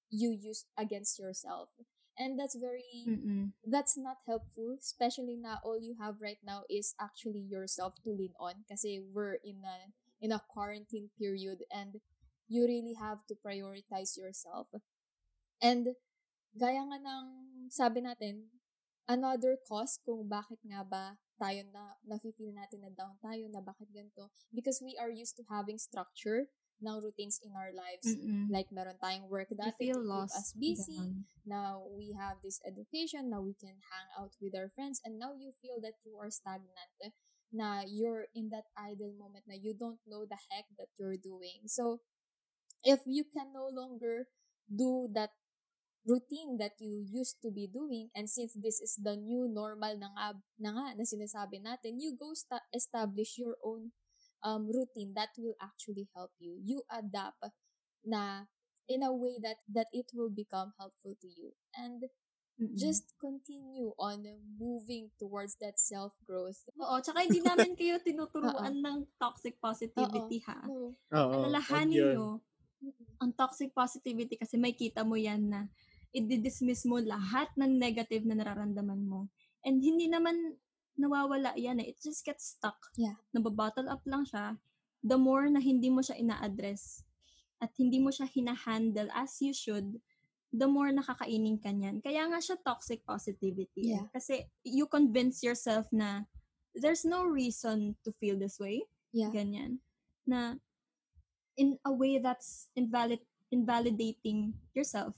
you use against yourself. And that's very Mm-mm. that's not helpful especially na all you have right now is actually yourself to lean on. Kasi we're in a in a quarantine period and you really have to prioritize yourself. And gaya nga ng sabi natin another cause kung bakit nga ba tayo na nafe-feel natin na down tayo na bakit ganito because we are used to having structure ng routines in our lives Mm-mm. like meron tayong work You dati feel to keep lost. us busy Ganon. now we have this education now we can hang out with our friends and now you feel that you are stagnant na you're in that idle moment na you don't know the heck that you're doing so if you can no longer do that routine that you used to be doing and since this is the new normal na nga, na nga na sinasabi natin you go sta- establish your own um, routine that will actually help you you adapt na in a way that that it will become helpful to you and Mm-mm. just continue on moving towards that self growth Oo, tsaka hindi namin kayo tinuturuan ng toxic positivity ha. no Oo. Alalahanin nyo, ang toxic positivity kasi may kita mo yan na i-dismiss mo lahat ng negative na nararamdaman mo. And hindi naman nawawala yan eh. It just gets stuck. Yeah. Nababottle up lang siya. The more na hindi mo siya ina-address at hindi mo siya hina-handle as you should, the more nakakainin ka niyan. Kaya nga siya toxic positivity. Yeah. Kasi you convince yourself na there's no reason to feel this way yeah ganyan na in a way that's invalid invalidating yourself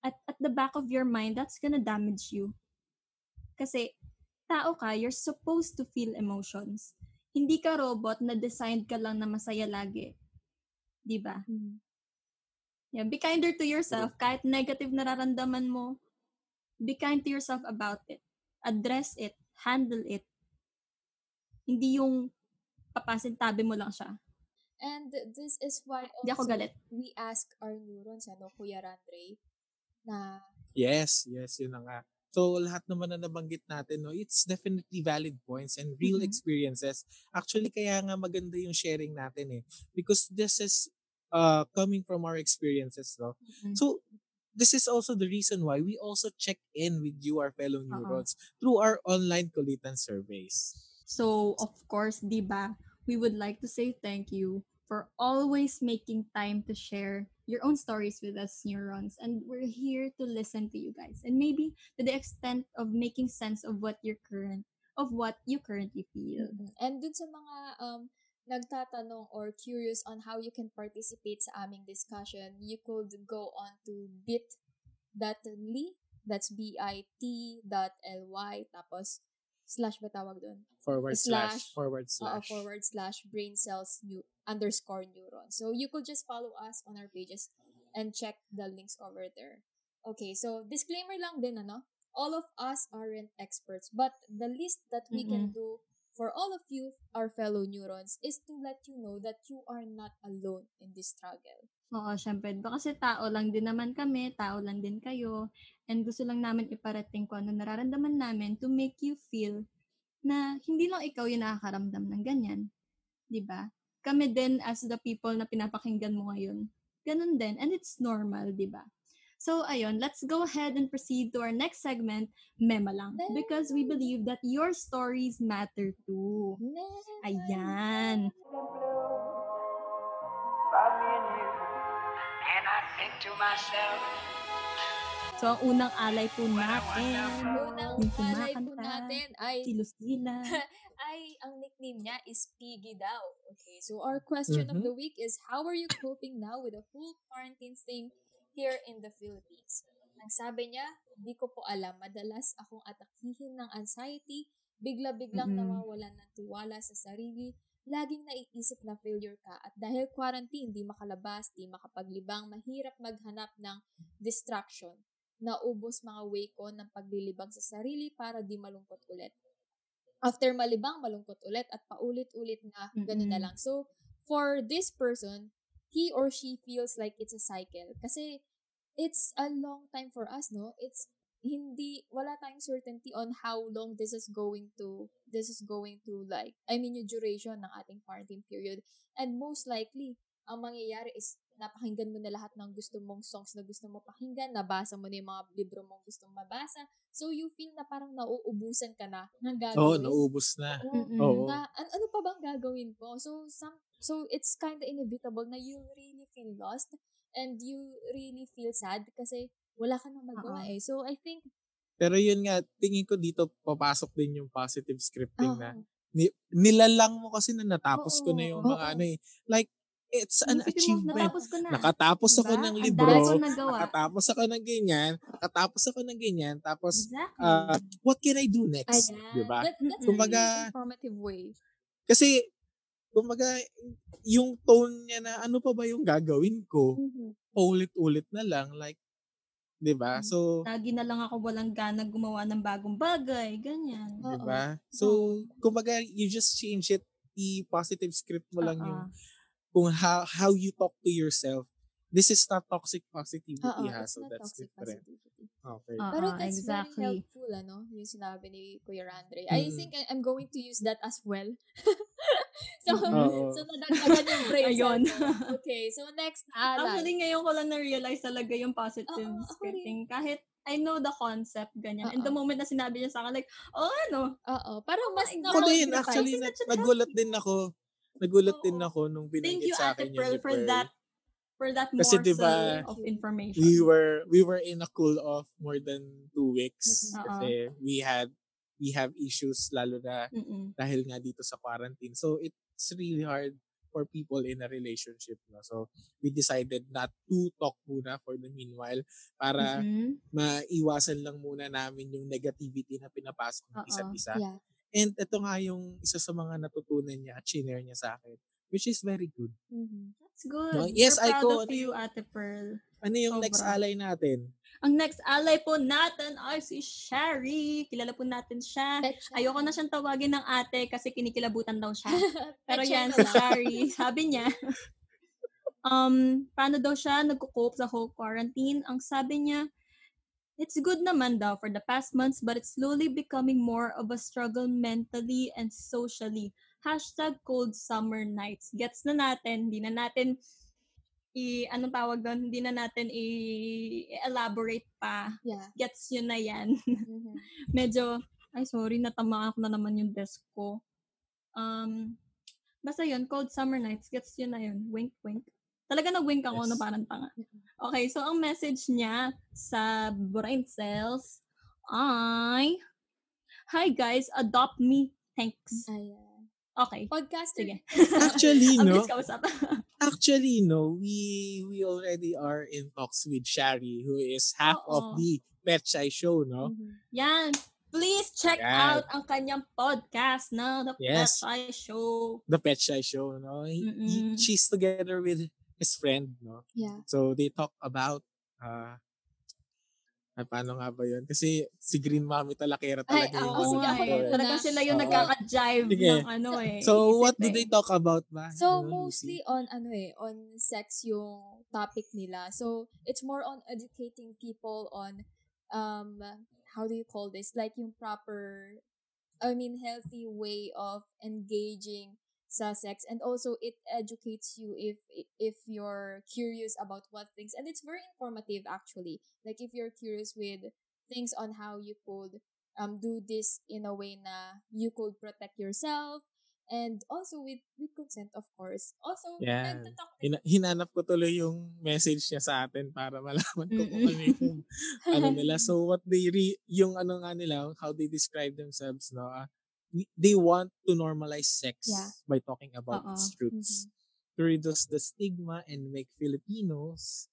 at at the back of your mind that's gonna damage you. Kasi tao ka you're supposed to feel emotions. Hindi ka robot na designed ka lang na masaya lagi. 'di ba? Mhm. yeah be kinder to yourself. Kahit negative nararamdaman mo be kind to yourself about it. Address it. Handle it. Hindi yung papasintabi mo lang siya. And this is why also we ask our neurons ano Kuya Randre na Yes, yes, yun na nga. So, lahat naman na nabanggit natin, no, it's definitely valid points and real Mhm. experiences. Actually, kaya nga maganda yung sharing natin eh. Because this is uh, coming from our experiences, no? Mm. So, this is also the reason why we also check in with you, our fellow Oo. neurons, through our online Kulitan surveys. So, of course, di ba, we would like to say thank you for always making time to share your own stories with us, neurons. And we're here to listen to you guys. And maybe to the extent of making sense of what your current, of what you currently feel. Mhm. And dun sa mga um, nagtatanong or curious on how you can participate sa aming discussion, you could go on to bit.ly, that's bit.ly, tapos slash ba tawag dun? Forward slash, Slash, forward slash. forward slash brain cells new, underscore neuron. So you could just follow us on our pages and check the links over there. Okay, so disclaimer lang din, ano? All of us aren't experts, but the least that we can do for all of you, our fellow neurons, is to let you know that you are not alone in this struggle. Oo, syempre. Diba kasi tao lang din naman kami, tao lang din kayo, and gusto lang namin iparating kung ano nararamdaman namin to make you feel na hindi lang ikaw yung nakakaramdam ng ganyan. 'Di ba? Kami din as the people na pinapakinggan mo ngayon. Ganun din. And it's normal, 'di ba? So, ayun, let's go ahead and proceed to our next segment, Mema lang. Because we believe that your stories matter too. Ayan. About So, ang unang alay po natin, Unang yung alay po natin ay si Lucila. ay ang nickname niya is Piggy daw. Okay, so our question of Mhm. the week is how are you coping now with the whole quarantine thing here in the Philippines? Ang sabi niya, di ko po alam, madalas akong atakihin ng anxiety, bigla-biglang Mm-mm. nawawalan ng tiwala sa sarili, laging naiisip na failure ka at dahil quarantine, di makalabas, di makapaglibang, mahirap maghanap ng distraction. Naubos mga way ko ng paglilibang sa sarili para di malungkot ulit after malibang, malungkot ulit at paulit-ulit na ganun na lang. So, for this person, he or she feels like it's a cycle. Kasi, it's a long time for us, no? It's, hindi, wala tayong certainty on how long this is going to, this is going to like, I mean, yung duration ng ating quarantine period. And most likely, ang mangyayari is, napakinggan mo na lahat ng gusto mong songs na gusto mo pakinggan, nabasa mo na yung mga libro mong gusto mabasa. So, you feel na parang nauubusan ka na ng Oo, gagawin. naubos na. Oo. Oo. na an- ano pa bang gagawin ko? So some so it's kind of inevitable na you really feel lost and you really feel sad kasi wala ka nang magawa Oo. eh. So I think Pero yun nga, tingin ko dito papasok din yung positive scripting ah, na ni, nilalang mo kasi na natapos ko na yung Oo, mga oo. ano eh. Like, it's an Isipin mo, achievement. natapos ko na. Nakatapos ako Diba? ng Ang libro. Nakatapos ako ng ganyan. Nakatapos ako ng ganyan. Tapos, Exactly. uh, what can I do next? ayan. Diba? That, that's Kumbaga, a really informative way. Kasi, kumbaga, yung tone niya na ano pa ba yung gagawin ko? Paulit-ulit na lang. Like, di ba? Mm. So, Lagi na lang ako walang gana gumawa ng bagong bagay. Ganyan. Di ba? So, kumbaga, you just change it. I-positive script mo lang Oo. yung kung how, how you talk to yourself. This is not toxic positivity Oo, ha. So, that's different. positivity. Okay. Oo, Pero that's exactly. very helpful, ano, yung sinabi ni Kuya Randre. I Mm. think I- I'm going to use that as well. so, Oo. so nadagdagan yung brain Ayun. ko. Okay, so next na Actually, ngayon ko lang na-realize talaga yung positive ako scripting. Kahit I know the concept, ganyan. And the moment na sinabi niya sa akin, like, oh, ano? Oo, parang mas my na Ako din, actually, na, nagulat din ako. Nagulat Oo. din ako nung Thank binanggit you, sa Ate akin yung Pearl, ni for Pearl. that for that Kasi morsel diba, of information. we were we were in a cool off more than two weeks Mhm. kasi we had we have issues lalo na Mm-mm. dahil nga dito sa quarantine. So it's really hard for people in a relationship. No? So we decided not to talk muna for the meanwhile para Mhm. maiwasan lang muna namin yung negativity na pinapasok ng isa't isa. Yeah. And ito nga yung isa sa mga natutunan niya at shinare niya sa akin, which is very good. Mhm. That's good. No, yes, We're Aiko, proud of ano you, Ate Pearl. Ano yung next Sobra. alay natin? Ang next ally po natin ay si Sherry. Kilala po natin siya. Ayoko na siyang tawagin ng ate kasi kinikilabutan daw siya. Pero yan, si. Shari, sabi niya, um, paano daw siya nagko-cope sa whole quarantine? Ang sabi niya, it's good naman daw for the past months, but it's slowly becoming more of a struggle mentally and socially. Hashtag cold summer nights. Gets na natin, hindi na natin i anong tawag doon, hindi na natin i-elaborate pa. Yeah. Gets yun na yan. Mhm. Medyo, ay sorry, natamaan ko na naman yung desk ko. Um, basta yun, Cold Summer Nights, gets yun na yun. Wink, wink. Talaga nag-wink ako Yes. na parang tanga. Okay, so ang message niya sa Brain Cells ay, Hi guys, adopt me. Thanks. Ayan. Okay. Podcaster. Sige. Actually, no? Actually, no, we we already are in talks with Shari, who is half Oo. of the Pet Shy show, no? Mhm. Yan. Please check Yan. out ang kanyang podcast na The Yes. Pet Show. The Pet show, no? He- he- she's together with his friend, no? Yeah. So they talk about uh ah, paano nga ba yun? Kasi si Green Mommy Talakera Ay, talaga yung oo, ano sige, ako yun. Talagang sila yung Oo. nagkaka-jive Sige. ng ano eh. So what do they talk about ba? So, Ano, mostly on, ano eh, on sex yung topic nila. So, it's more on educating people on, um, how do you call this? Like yung proper, I mean, healthy way of engaging sa sex. And also, it educates you if, if you're curious about what things, and it's very informative actually. Like, if you're curious with things on how you could, um, do this in a way na you could protect yourself, and also with with consent of course also nagtatalk Hina- hinanap ko tuloy yung message niya sa atin para malaman ko kung ano yung ano nila. So what they re, yung ano nga nila, how they describe themselves, no? ah, they want to normalize sex Yeah. by talking about Oo. its truths. Mhm. To reduce the stigma and make Filipinos,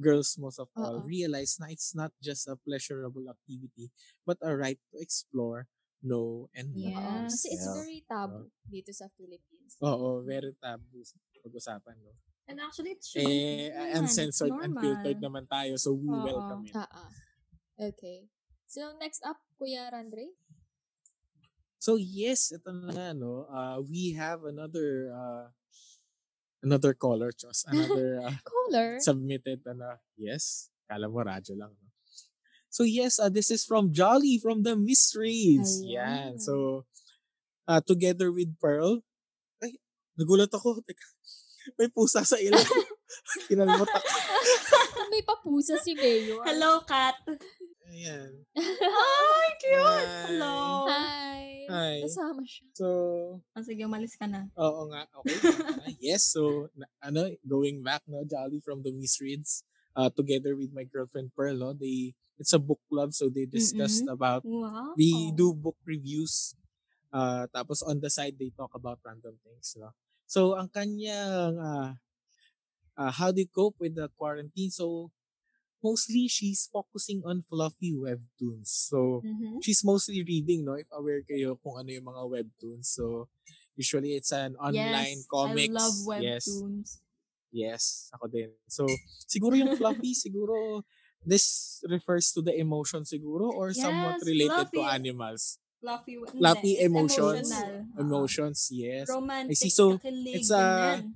girls most of all, Oo. realize na it's not just a pleasurable activity, but a right to explore, know, and love Yeah. kasi it's ourselves. very taboo dito sa Philippines Oo, very taboo pag-usapan, no? And actually, it should be Eh, naman. It's uncensored, normal. unfiltered naman tayo, so we Oo. welcome it. ah. okay so next up Kuya Randre So yes, ito na nga, no? Uh, we have another uh, another caller, Chos. Another uh, caller submitted, ano, yes. Kala mo, radyo lang, no? So yes, uh, this is from Jolly from the Mysteries. Ayan. Yan. So, uh, together with Pearl, ay, nagulat ako. Teka, may pusa sa ilaw. Kinalmot ako. may papusa si Mayor Hello, Kat. Ayan. Ay, cute. Hi. Hello. hi Hi. kasama siya So, Oh, sige, umalis ka na. Oo nga, okay. Ah, yes, so, na, ano, going back, no, Jolly from the Misreads, uh, together with my girlfriend Pearl, no, they, it's a book club, so they discussed Mm-mm. about, Wow. we do book reviews, uh, tapos on the side, they talk about random things, no. So, ang kanyang, uh, uh, how do you cope with the quarantine? So, mostly, she's focusing on fluffy webtoons. So, Mhm. she's mostly reading, no? If aware kayo kung ano yung mga webtoons. So, usually it's an online yes, comics. I love Yes. webtoons. Yes, ako din. So, siguro yung fluffy, siguro this refers to the emotion siguro or somewhat Yes, related to fluffy. animals. Fluffy, Fluffy emotions. Emotional. Emotions, yes. Romantic, I see. So, it's a- ganyan.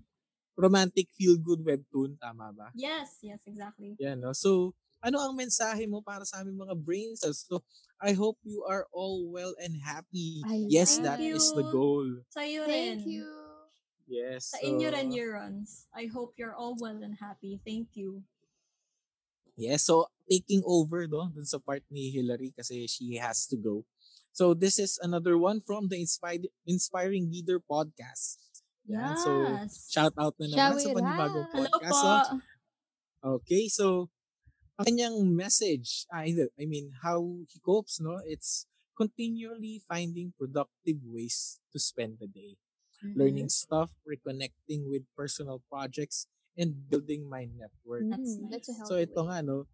Romantic feel-good webtoon, tama ba? Yes, yes, exactly. Yan, no? So, ano ang mensahe mo para sa aming mga brain cells? So, I hope you are all well and happy. Ay, yes, thank that is you. the goal. Sa'yo rin. thank you Yes. Sa so- inyo rin, neurons. I hope you're all well and happy. Thank you. Yes, so taking over do dun sa part ni Hillary kasi she has to go. So this is another one from the Inspired Inspiring Leader podcast. Yan, Yes. so shout out na naman sa panibagong laugh? Hello podcast. po. no? Okay, so ang kanyang message, ah, hindi, I mean, how he copes, no? It's continually finding productive ways to spend the day. Mm-hmm. Learning stuff, reconnecting with personal projects, and building my network. That's Mhm, that's a So ito way. nga no,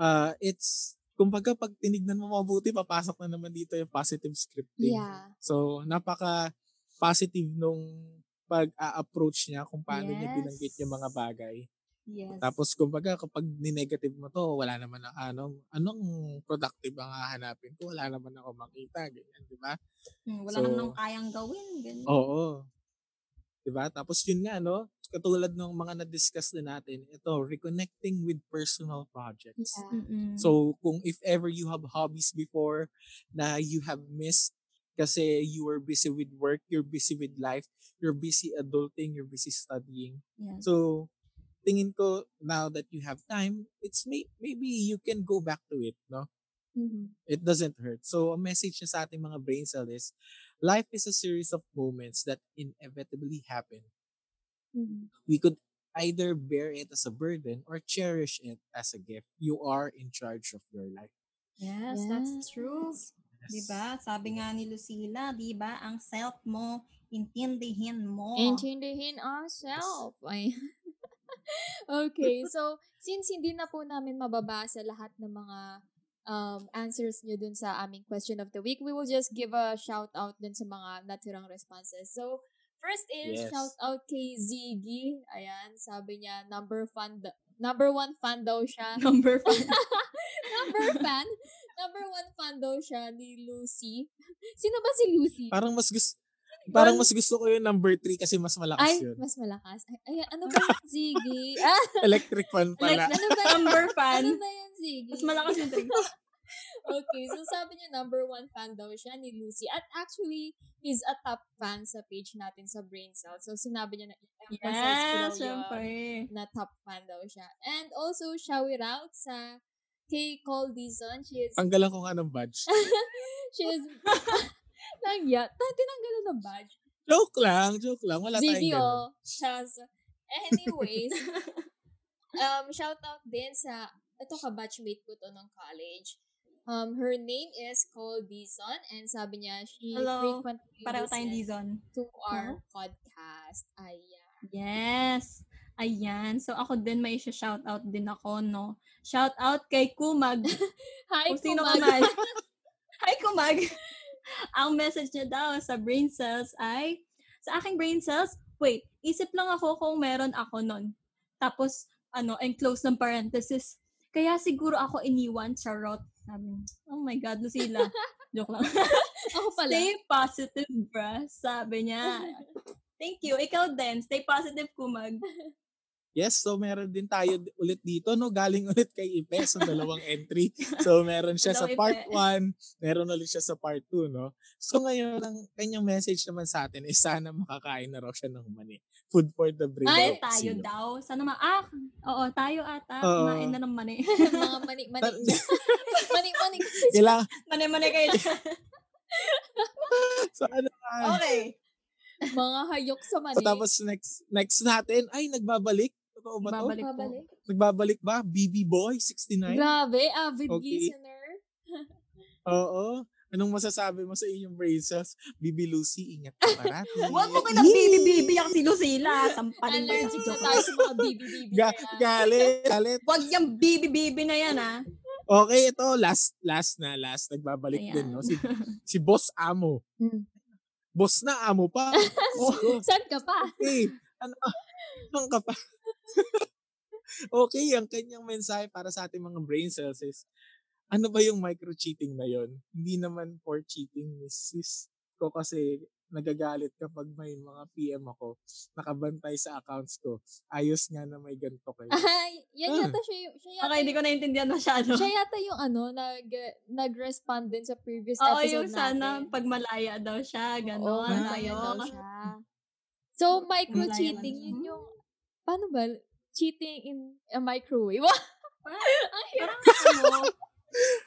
uh, it's kumbaga pag tinignan mo mabuti papasok na naman dito yung positive scripting. yeah So napaka positive nung pag-a-approach niya kung paano niya Yes. binanggit yung mga bagay. Yes. Tapos kumbaga kapag ni-negative mo to, wala naman ang ano, anong productive ang hahanapin ko? Wala naman ako makita, ganyan, di ba? Hmm, wala so- naman akong kayang gawin. Ganyan. Oo. 'Di ba? Tapos yun nga no, katulad ng mga na-discuss din natin, ito reconnecting with personal projects. yeah Mm-mm. So kung if ever you have hobbies before na you have missed kasi you were busy with work, you're busy with life, you're busy adulting, you're busy studying. yes. So tingin ko now that you have time, it's may, maybe you can go back to it, no? Mhm. It doesn't hurt. So, a message niya sa ating mga brain cell is, life is a series of moments that inevitably happen. Mhm. We could either bear it as a burden or cherish it as a gift. You are in charge of your life. Yes, that's true. Yes. Diba? Sabi nga ni Lucila, diba? Ang self mo, intindihin mo. Intindihin ourselves. Ay. okay, so since hindi na po namin mababasa lahat ng mga um, answers nyo dun sa aming question of the week, we will just give a shout out dun sa mga naturang responses. So, first is Yes. shout out kay Ziggy. Ayan, sabi niya, number fan, number one fan daw siya. Number five. number fan? Number one fan daw siya ni Lucy. Sino ba si Lucy? Parang mas gusto, parang mas gusto ko yung number 3 kasi mas malakas Ay, yun. mas malakas. Ay, ay ano ba yung Ziggy? Ah, Electric fan pala. ano ba yan? Number fan. Ano ba yan, Ziggy? Mas malakas yung three. okay, so sabi niya number one fan daw siya ni Lucy. At actually, he's a top fan sa page natin sa Brain Cell. So sinabi niya na ko Yes, daw yun syempre. na top fan daw siya. And also, shout out sa kay Cole Dizon. She is, Tanggalan ko nga ng badge. she is, Langya, ta- tinanggalan ng badge. joke lang, joke lang. Wala Ziggy, tayong ganun. Chaz. Anyways, um, shout out din sa, ito ka batchmate ko to nung college. Um, her name is Cole Dizon and sabi niya, she Hello. frequently Pareho tayong listens Dizon. to our podcast. Ayan. Yes. Ayan. So, ako din may shout out din ako, no? Shout out kay Kumag. Hi, Kung sino Kumag. Hi, Kumag. Ang message niya daw sa brain cells ay, sa aking brain cells, wait, isip lang ako kung meron ako nun. Tapos, ano, enclose ng parenthesis. Kaya siguro ako iniwan, charot. Sabi, oh my God, Lucila. Joke lang. Ako pala. Stay positive, bruh. Sabi niya. Thank you. Ikaw din. Stay positive, Kumag. Yes, so meron din tayo ulit dito, no? Galing ulit kay Ipe sa dalawang entry. So meron siya sa part Ipe. 1, meron ulit siya sa part 2, no? So ngayon, ang kanyang message naman sa atin is sana makakain na raw siya ng mani. Food for the brain. Ay, daw, tayo sino? daw. Sana ma... Ah, oo, tayo ata. Oo. Kumain na ng mani. mga mani, mani. mani, mani. Kailangan, Mani-mani kayo. so ano okay. mga hayok sa mani. So, tapos next next natin, ay nagbabalik. Totoo ba to? Babalik po. Babalik. Nagbabalik ba? BB Boy 69? Grabe, avid Okay. listener. Oo. Anong masasabi mo sa inyong braces? Bibi Lucy, ingat ka parati. Huwag mo ka ng bibi-bibi ang si Lucila. Sampalin mo yung tayo sa mga bibi-bibi. Ga- galit, galit. Huwag yung bibi-bibi na yan, ah. Okay, ito, last, last na, last. Nagbabalik Ayan. din, no? Si, si Boss Amo. Hmm. Boss na amo pa. oh, Saan ka pa? okay. Ano, ano ka pa? Okay, ang kanyang mensahe para sa ating mga brain cells is, ano ba yung micro-cheating na yon? Hindi naman for cheating, Mrs. ko kasi nagagalit kapag may mga PM ako, nakabantay sa accounts ko. Ayos nga na may ganito kayo. Ay, yan Ah. yata siya yung, siya yata Okay, hindi ko naintindihan masyado. Siya yata yung ano, nag, nag-respond din sa previous Oo, episode yung sana natin. pag malaya daw siya, Oo, gano'n. malaya daw ano. siya. So, micro-cheating, yun yung, paano ba? Cheating in a microwave? Ang hirap. Parang ano,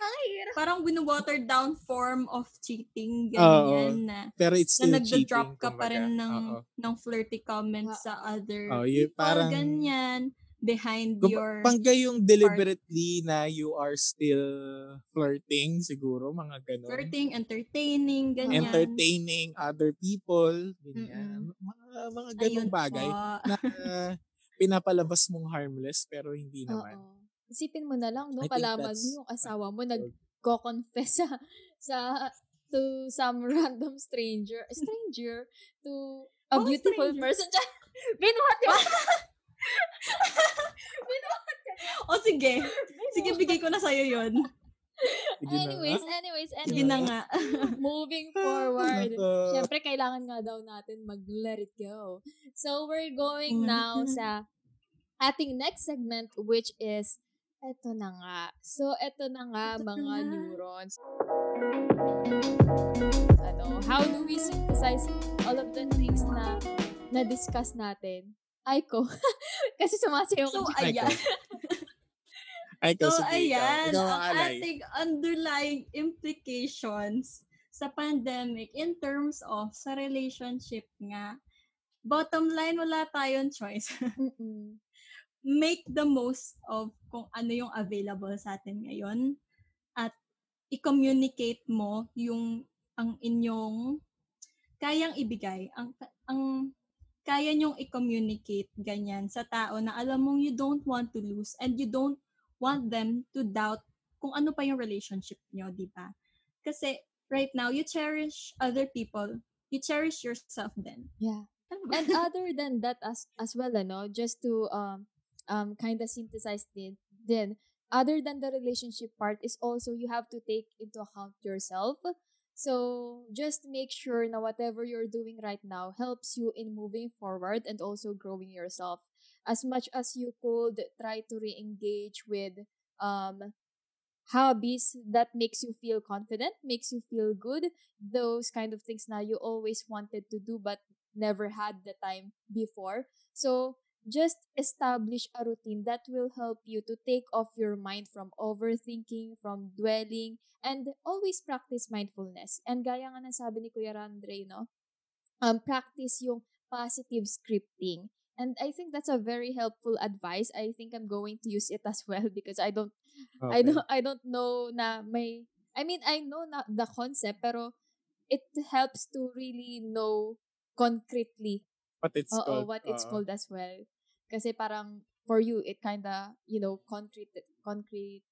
Ang hirap. parang win-water down form of cheating, ganyan na. Pero it's Na still nagda-drop cheating, ka pa rin ng, Oo. ng flirty comments sa other Oh, people, parang- ganyan, behind Kung your... Pangga yung deliberately na you are still flirting, siguro, mga ganon. flirting, entertaining, ganyan. Entertaining other people, ganyan. Mga, mga ganong Ayun bagay po. na uh, pinapalabas mong harmless pero hindi naman. Oo. Isipin mo na lang, no? Kalaman mo yung asawa mo nag-confess sa, sa, to some random stranger, stranger, to a Oh, beautiful stranger. person. Binuhat yun. O sige. Sige, bigay ko na sa'yo yun. Na anyways, nga. anyways, Sige anyways. na nga. Moving forward. Siyempre, kailangan nga daw natin mag-let it go. So, we're going now sa ating next segment, which is, eto na nga. So, eto na nga, Eto na mga nga. neurons. Ano, how do we synthesize all of the things na na-discuss natin Aiko. Kasi sumasayaw So, ko. ayan. Ay, ikaw, So, sige, ikaw. ayan, Ikaw, ang alay. ating underlying implications sa pandemic in terms of sa relationship nga. Bottom line, wala tayong choice. Make the most of kung ano yung available sa atin ngayon at i-communicate mo yung ang inyong kayang ibigay, ang ang kaya nyong i-communicate ganyan sa tao na alam mong you don't want to lose and you don't want them to doubt kung ano pa yung relationship nyo, di ba? Kasi right now, you cherish other people, you cherish yourself then. Yeah. And other than that as as well, ano, just to um um kind of synthesize din, then other than the relationship part is also you have to take into account yourself. So just make sure na whatever you're doing right now helps you in moving forward and also growing yourself. As much as you could try to re-engage with um hobbies that makes you feel confident, makes you feel good, those kind of things now you always wanted to do but never had the time before. So just establish a routine that will help you to take off your mind from overthinking, from dwelling, and always practice mindfulness. And gaya nga ng sabi ni Kuya Randre, no? Um, practice yung positive scripting. And I think that's a very helpful advice. I think I'm going to use it as well because I don't I Okay. don't I don't know na may I mean I know na the concept pero it helps to really know concretely What it's oo, called. what it's Oo. called as well. Kasi parang for you it kinda, you know, concrete concrete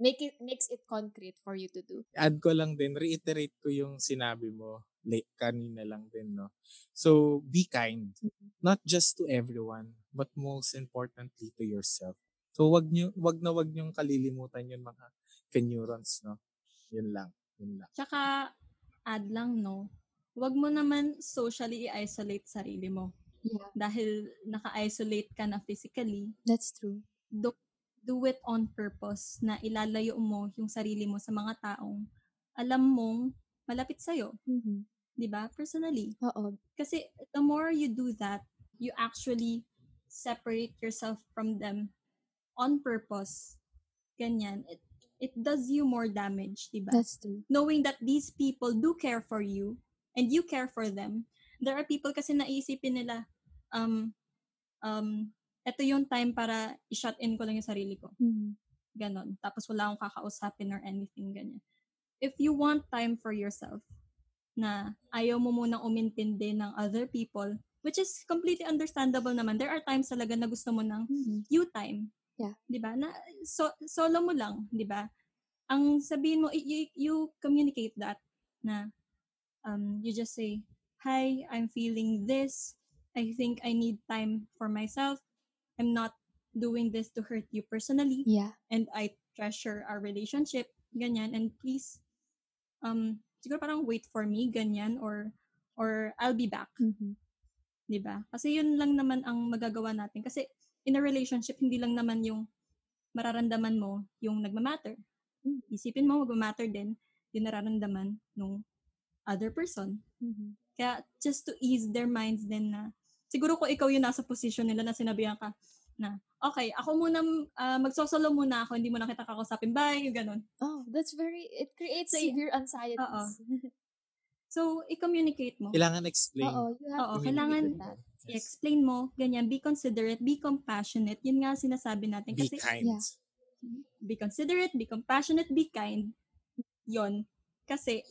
make it makes it concrete for you to do. add ko lang din, reiterate ko yung sinabi mo late kanina lang din, no? So, be kind. Not just to everyone, but most importantly to yourself. So, wag nyo, wag na wag nyo kalilimutan yun mga kenyurons, no? Yun lang. Yun lang. Tsaka, add lang, no? Huwag mo naman socially i-isolate sarili mo. Yeah. Dahil naka-isolate ka na physically, That's true. do, do it on purpose na ilalayo mo yung sarili mo sa mga taong alam mong malapit sa'yo. Mhm. Di ba? Personally. Oo. Kasi the more you do that, you actually separate yourself from them on purpose. Ganyan. It, it does you more damage, di ba? That's true. Knowing that these people do care for you and you care for them. There are people kasi naisipin nila, um, um, ito yung time para i-shut in ko lang yung sarili ko. Mhm. Ganon. Tapos wala akong kakausapin or anything ganyan. If you want time for yourself, na ayaw mo munang umintindi ng other people, which is completely understandable naman. There are times talaga na gusto mo ng Mhm. you time. Yeah. 'Di ba? Na so, solo mo lang, 'di ba? Ang sabihin mo you, you communicate that na um you just say, "Hi, I'm feeling this. I think I need time for myself. I'm not doing this to hurt you personally Yeah. and I treasure our relationship, ganyan, and please, um, siguro parang wait for me, ganyan, or, or I'll be back, Mhm. di ba? Kasi yun lang naman ang magagawa natin. Kasi in a relationship, hindi lang naman yung mararamdaman mo yung nagmamatter. Mm. Isipin mo, magmamatter din yung nararamdaman nung other person. Mhm. Kaya just to ease their minds din na, siguro kung ikaw yung nasa position nila na sinabihan ka na, okay, ako muna, uh, magsosolo muna ako, hindi mo na kita kakausapin, bye, yung ganun. Oh, that's very it creates So, severe anxieties. Oo. So, i-communicate mo. Kailangan explain. Oo, you have Oo, to kailangan communicate that. Yes. I-explain mo, ganyan, be considerate, be compassionate. Yun nga sinasabi natin. Be Kasi, kind. Yeah. be considerate, be compassionate, be kind. Yon. Kasi,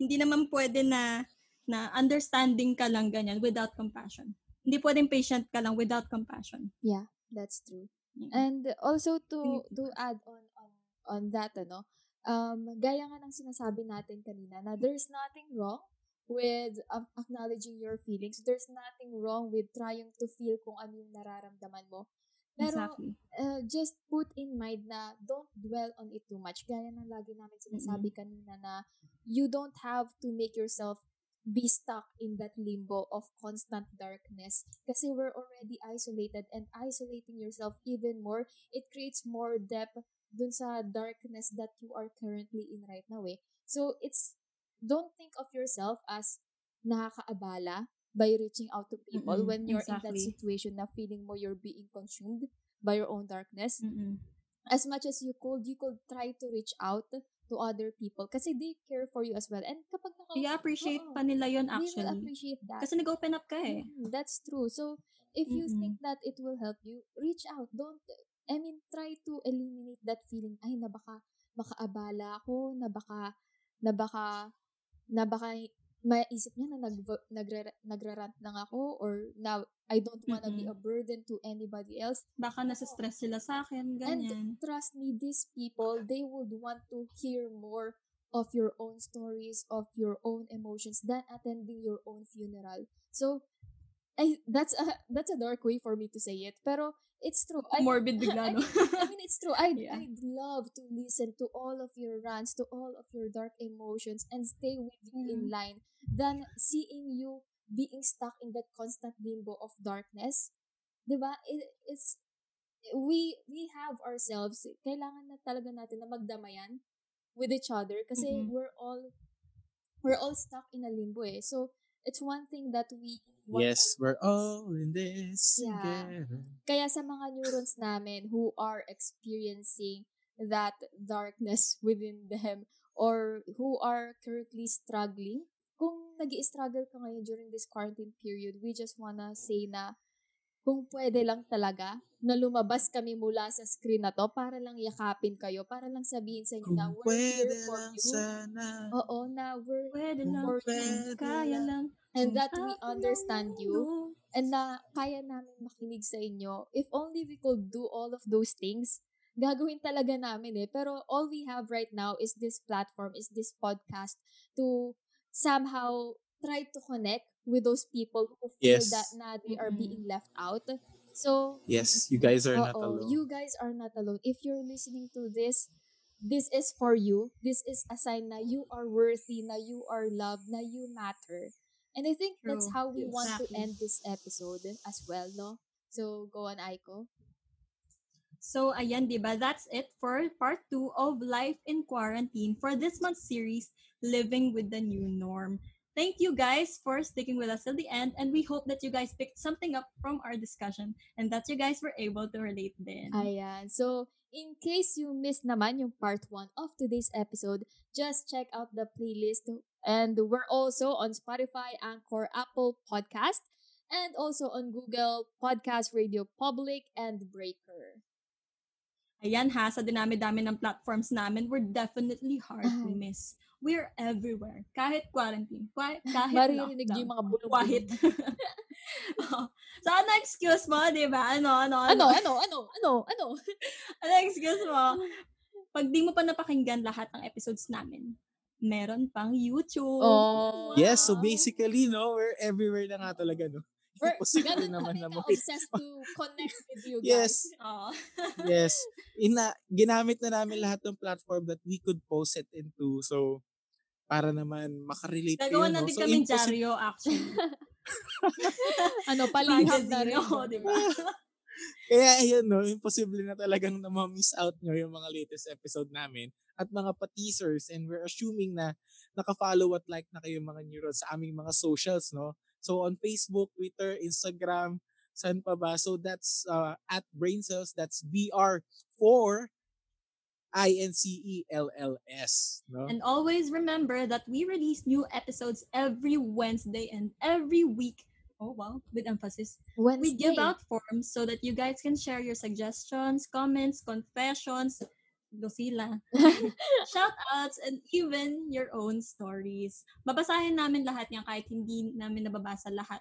hindi naman pwede na na understanding ka lang ganyan without compassion. Hindi pwedeng patient ka lang without compassion. Yeah, that's true. Yeah. And also to to add on on on that ano, um gaya nga ng sinasabi natin kanina na there's nothing wrong with um, acknowledging your feelings. There's nothing wrong with trying to feel kung ano yung nararamdaman mo. Pero exactly. uh, just put in mind na don't dwell on it too much. Gaya ng lagi namin sinasabi kanina na you don't have to make yourself be stuck in that limbo of constant darkness kasi we're already isolated and isolating yourself even more it creates more depth dun sa darkness that you are currently in right now eh. So it's don't think of yourself as nakakaabala by reaching out to people Mm-mm, when you're in that exactly. situation na feeling mo you're being consumed by your own darkness. Mm-mm. As much as you could, you could try to reach out to other people kasi they care for you as well. And kapag naka- I-appreciate Oo, pa nila yon they will actually. appreciate that. Kasi nag-open up ka eh. Mm, that's true. So, if you Mm-mm. think that it will help you, reach out. Don't, I mean, try to eliminate that feeling, ay, na baka, makaabala ako, na baka, na baka, na baka, maisip niya na nag, nagre, nagrarant lang ako or na I don't wanna be Mm-mm. a burden to anybody else. Baka nasa-stress sila sa akin, ganyan. And trust me, these people, they would want to hear more of your own stories, of your own emotions than attending your own funeral. So, I that's a that's a dark way for me to say it, pero it's true. I, Morbid bigla, no? I mean, it's true. I'd, Yeah. I'd love to listen to all of your rants, to all of your dark emotions, and stay with you in Mm. line than seeing you being stuck in that constant limbo of darkness. Diba? It, it's, we, we have ourselves, kailangan na talaga natin na magdamayan with each other kasi Mm-mm. we're all, we're all stuck in a limbo eh. So, it's one thing that we want Yes, we're all in this Yeah. together. Kaya sa mga neurons namin who are experiencing that darkness within them or who are currently struggling, kung nag struggle ka ngayon during this quarantine period, we just wanna say na kung pwede lang talaga na lumabas kami mula sa screen na to para lang yakapin kayo, para lang sabihin sa inyo Kung na we're pwede here for lang you. sana. Oo, na we're Pwede lang, for pwede kaya lang. and that we understand you and na kaya namin makinig sa inyo. If only we could do all of those things, gagawin talaga namin eh. Pero all we have right now is this platform, is this podcast to somehow try to connect with those people who feel Yes. that na they are mm-hmm. being left out. So, Yes, you guys are not alone. you guys are not alone. If you're listening to this, this is for you. This is a sign na you are worthy, na you are loved, na you matter. And I think that's how we want to end this episode as well, no? So, go on, Aiko. So, ayan, di ba? That's it for part two of Life in Quarantine for this month's series, Living with the New Norm. Thank you guys for sticking with us till the end, and we hope that you guys picked something up from our discussion and that you guys were able to relate then. Ayan. So, in case you missed naman yung part 1 of today's episode, just check out the playlist. And we're also on Spotify, Anchor, Apple Podcast, and also on Google Podcast Radio Public and Breaker. Ayan ha, sa dinami-dami ng platforms namin, we're definitely hard to miss. We're everywhere. Kahit quarantine. Kwa- kahit Maririnig niyo lockdown. yung mga bulong Kahit. oh. So, ano excuse mo, di ba? Ano, ano, Ano, ano, ano, ano, ano? Ano excuse mo? Pag di mo pa napakinggan lahat ng episodes namin, meron pang YouTube. Oh. Yes, so Wow. basically, no, we're everywhere na nga talaga, no? We're Imposible ganun naman na mo. obsessed to connect with you guys. Yes, Oo. yes. Ina, ginamit na namin lahat ng platform that we could post it into. So, para naman makarelate Gagawa kayo, na no? din So, kami impossible- dyaryo, actually. Ano, paliham na rin. Oo, di ba? Kaya ayun, no, imposible na talagang na ma-miss out nyo yung mga latest episode namin at mga pa-teasers and we're assuming na naka-follow at like na kayo mga neurons sa aming mga socials, no? So on Facebook, Twitter, Instagram, saan pa ba? So that's uh, at Brain Cells, that's BR4 I-N-C-E-L-L-S, no? And always remember that we release new episodes every Wednesday and every week. Oh, wow. With emphasis. Wednesday. We give out forms so that you guys can share your suggestions, comments, confessions, dosila, shout outs, and even your own stories. Babasahin namin lahat yan kahit hindi namin nababasa lahat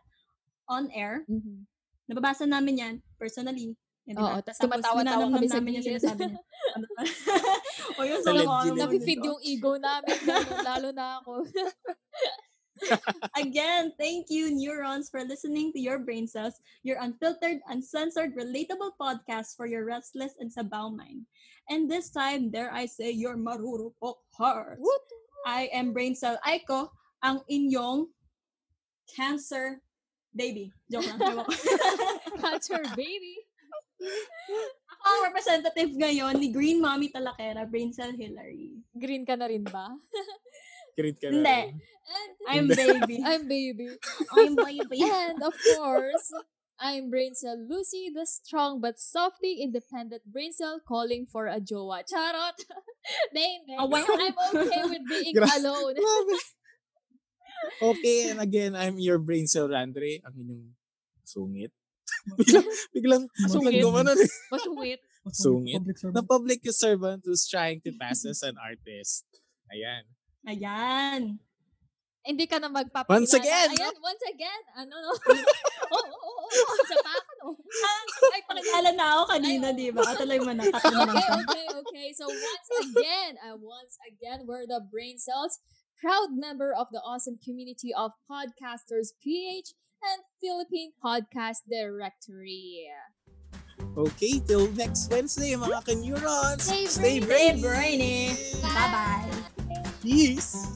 on air. Mhm. Nababasa namin yan personally. Yan? Oo, tas tumatawa-tawa kami sa namin yung sinasabi niya. Ano o yun, Sa Nafe-feed nito. yung ego namin, lalo, lalo na ako. Again, thank you, neurons, for listening to your brain cells, your unfiltered, uncensored, relatable podcast for your restless and sabaw mind. And this time, dare I say, your marurupok heart. Woot! I am Brain Cell Aiko, ang inyong cancer baby. Joke lang. ko. Cancer baby. Ako ang representative ngayon ni Green Mommy Talakera, Brain Cell Hillary. Green ka na rin ba? Kirit ka na Hindi. rin. And I'm baby. I'm baby. I'm baby. And of course, I'm brain cell Lucy, the strong but softly independent brain cell calling for a jowa. Charot! Hindi, hindi. Oh, wow. I'm okay with being Gra- alone. Grabe. okay, and again, I'm your brain cell Randre, ang inyong sungit. biglang, biglang, biglang Sungit. gumanon eh. Masungit. Sungit. Public The servant. public servant who's trying to pass as an artist. Ayan. Ayan. Hindi ka na magpapakilala. Once again, Ayan, once again. Ano, no? Oo, oo, oo. Sa paka, no? Ay, pakilala na ako kanina, di ba? Tuloy mo na. Okay, okay, okay. So once again, uh, once again, we're the Brain Cells, proud member of the awesome community of podcasters PH and Philippine Podcast Directory. Okay, till next Wednesday, mga ka-neurons. Stay Stay brainy. brainy. Brainy. Bye-bye. Peace.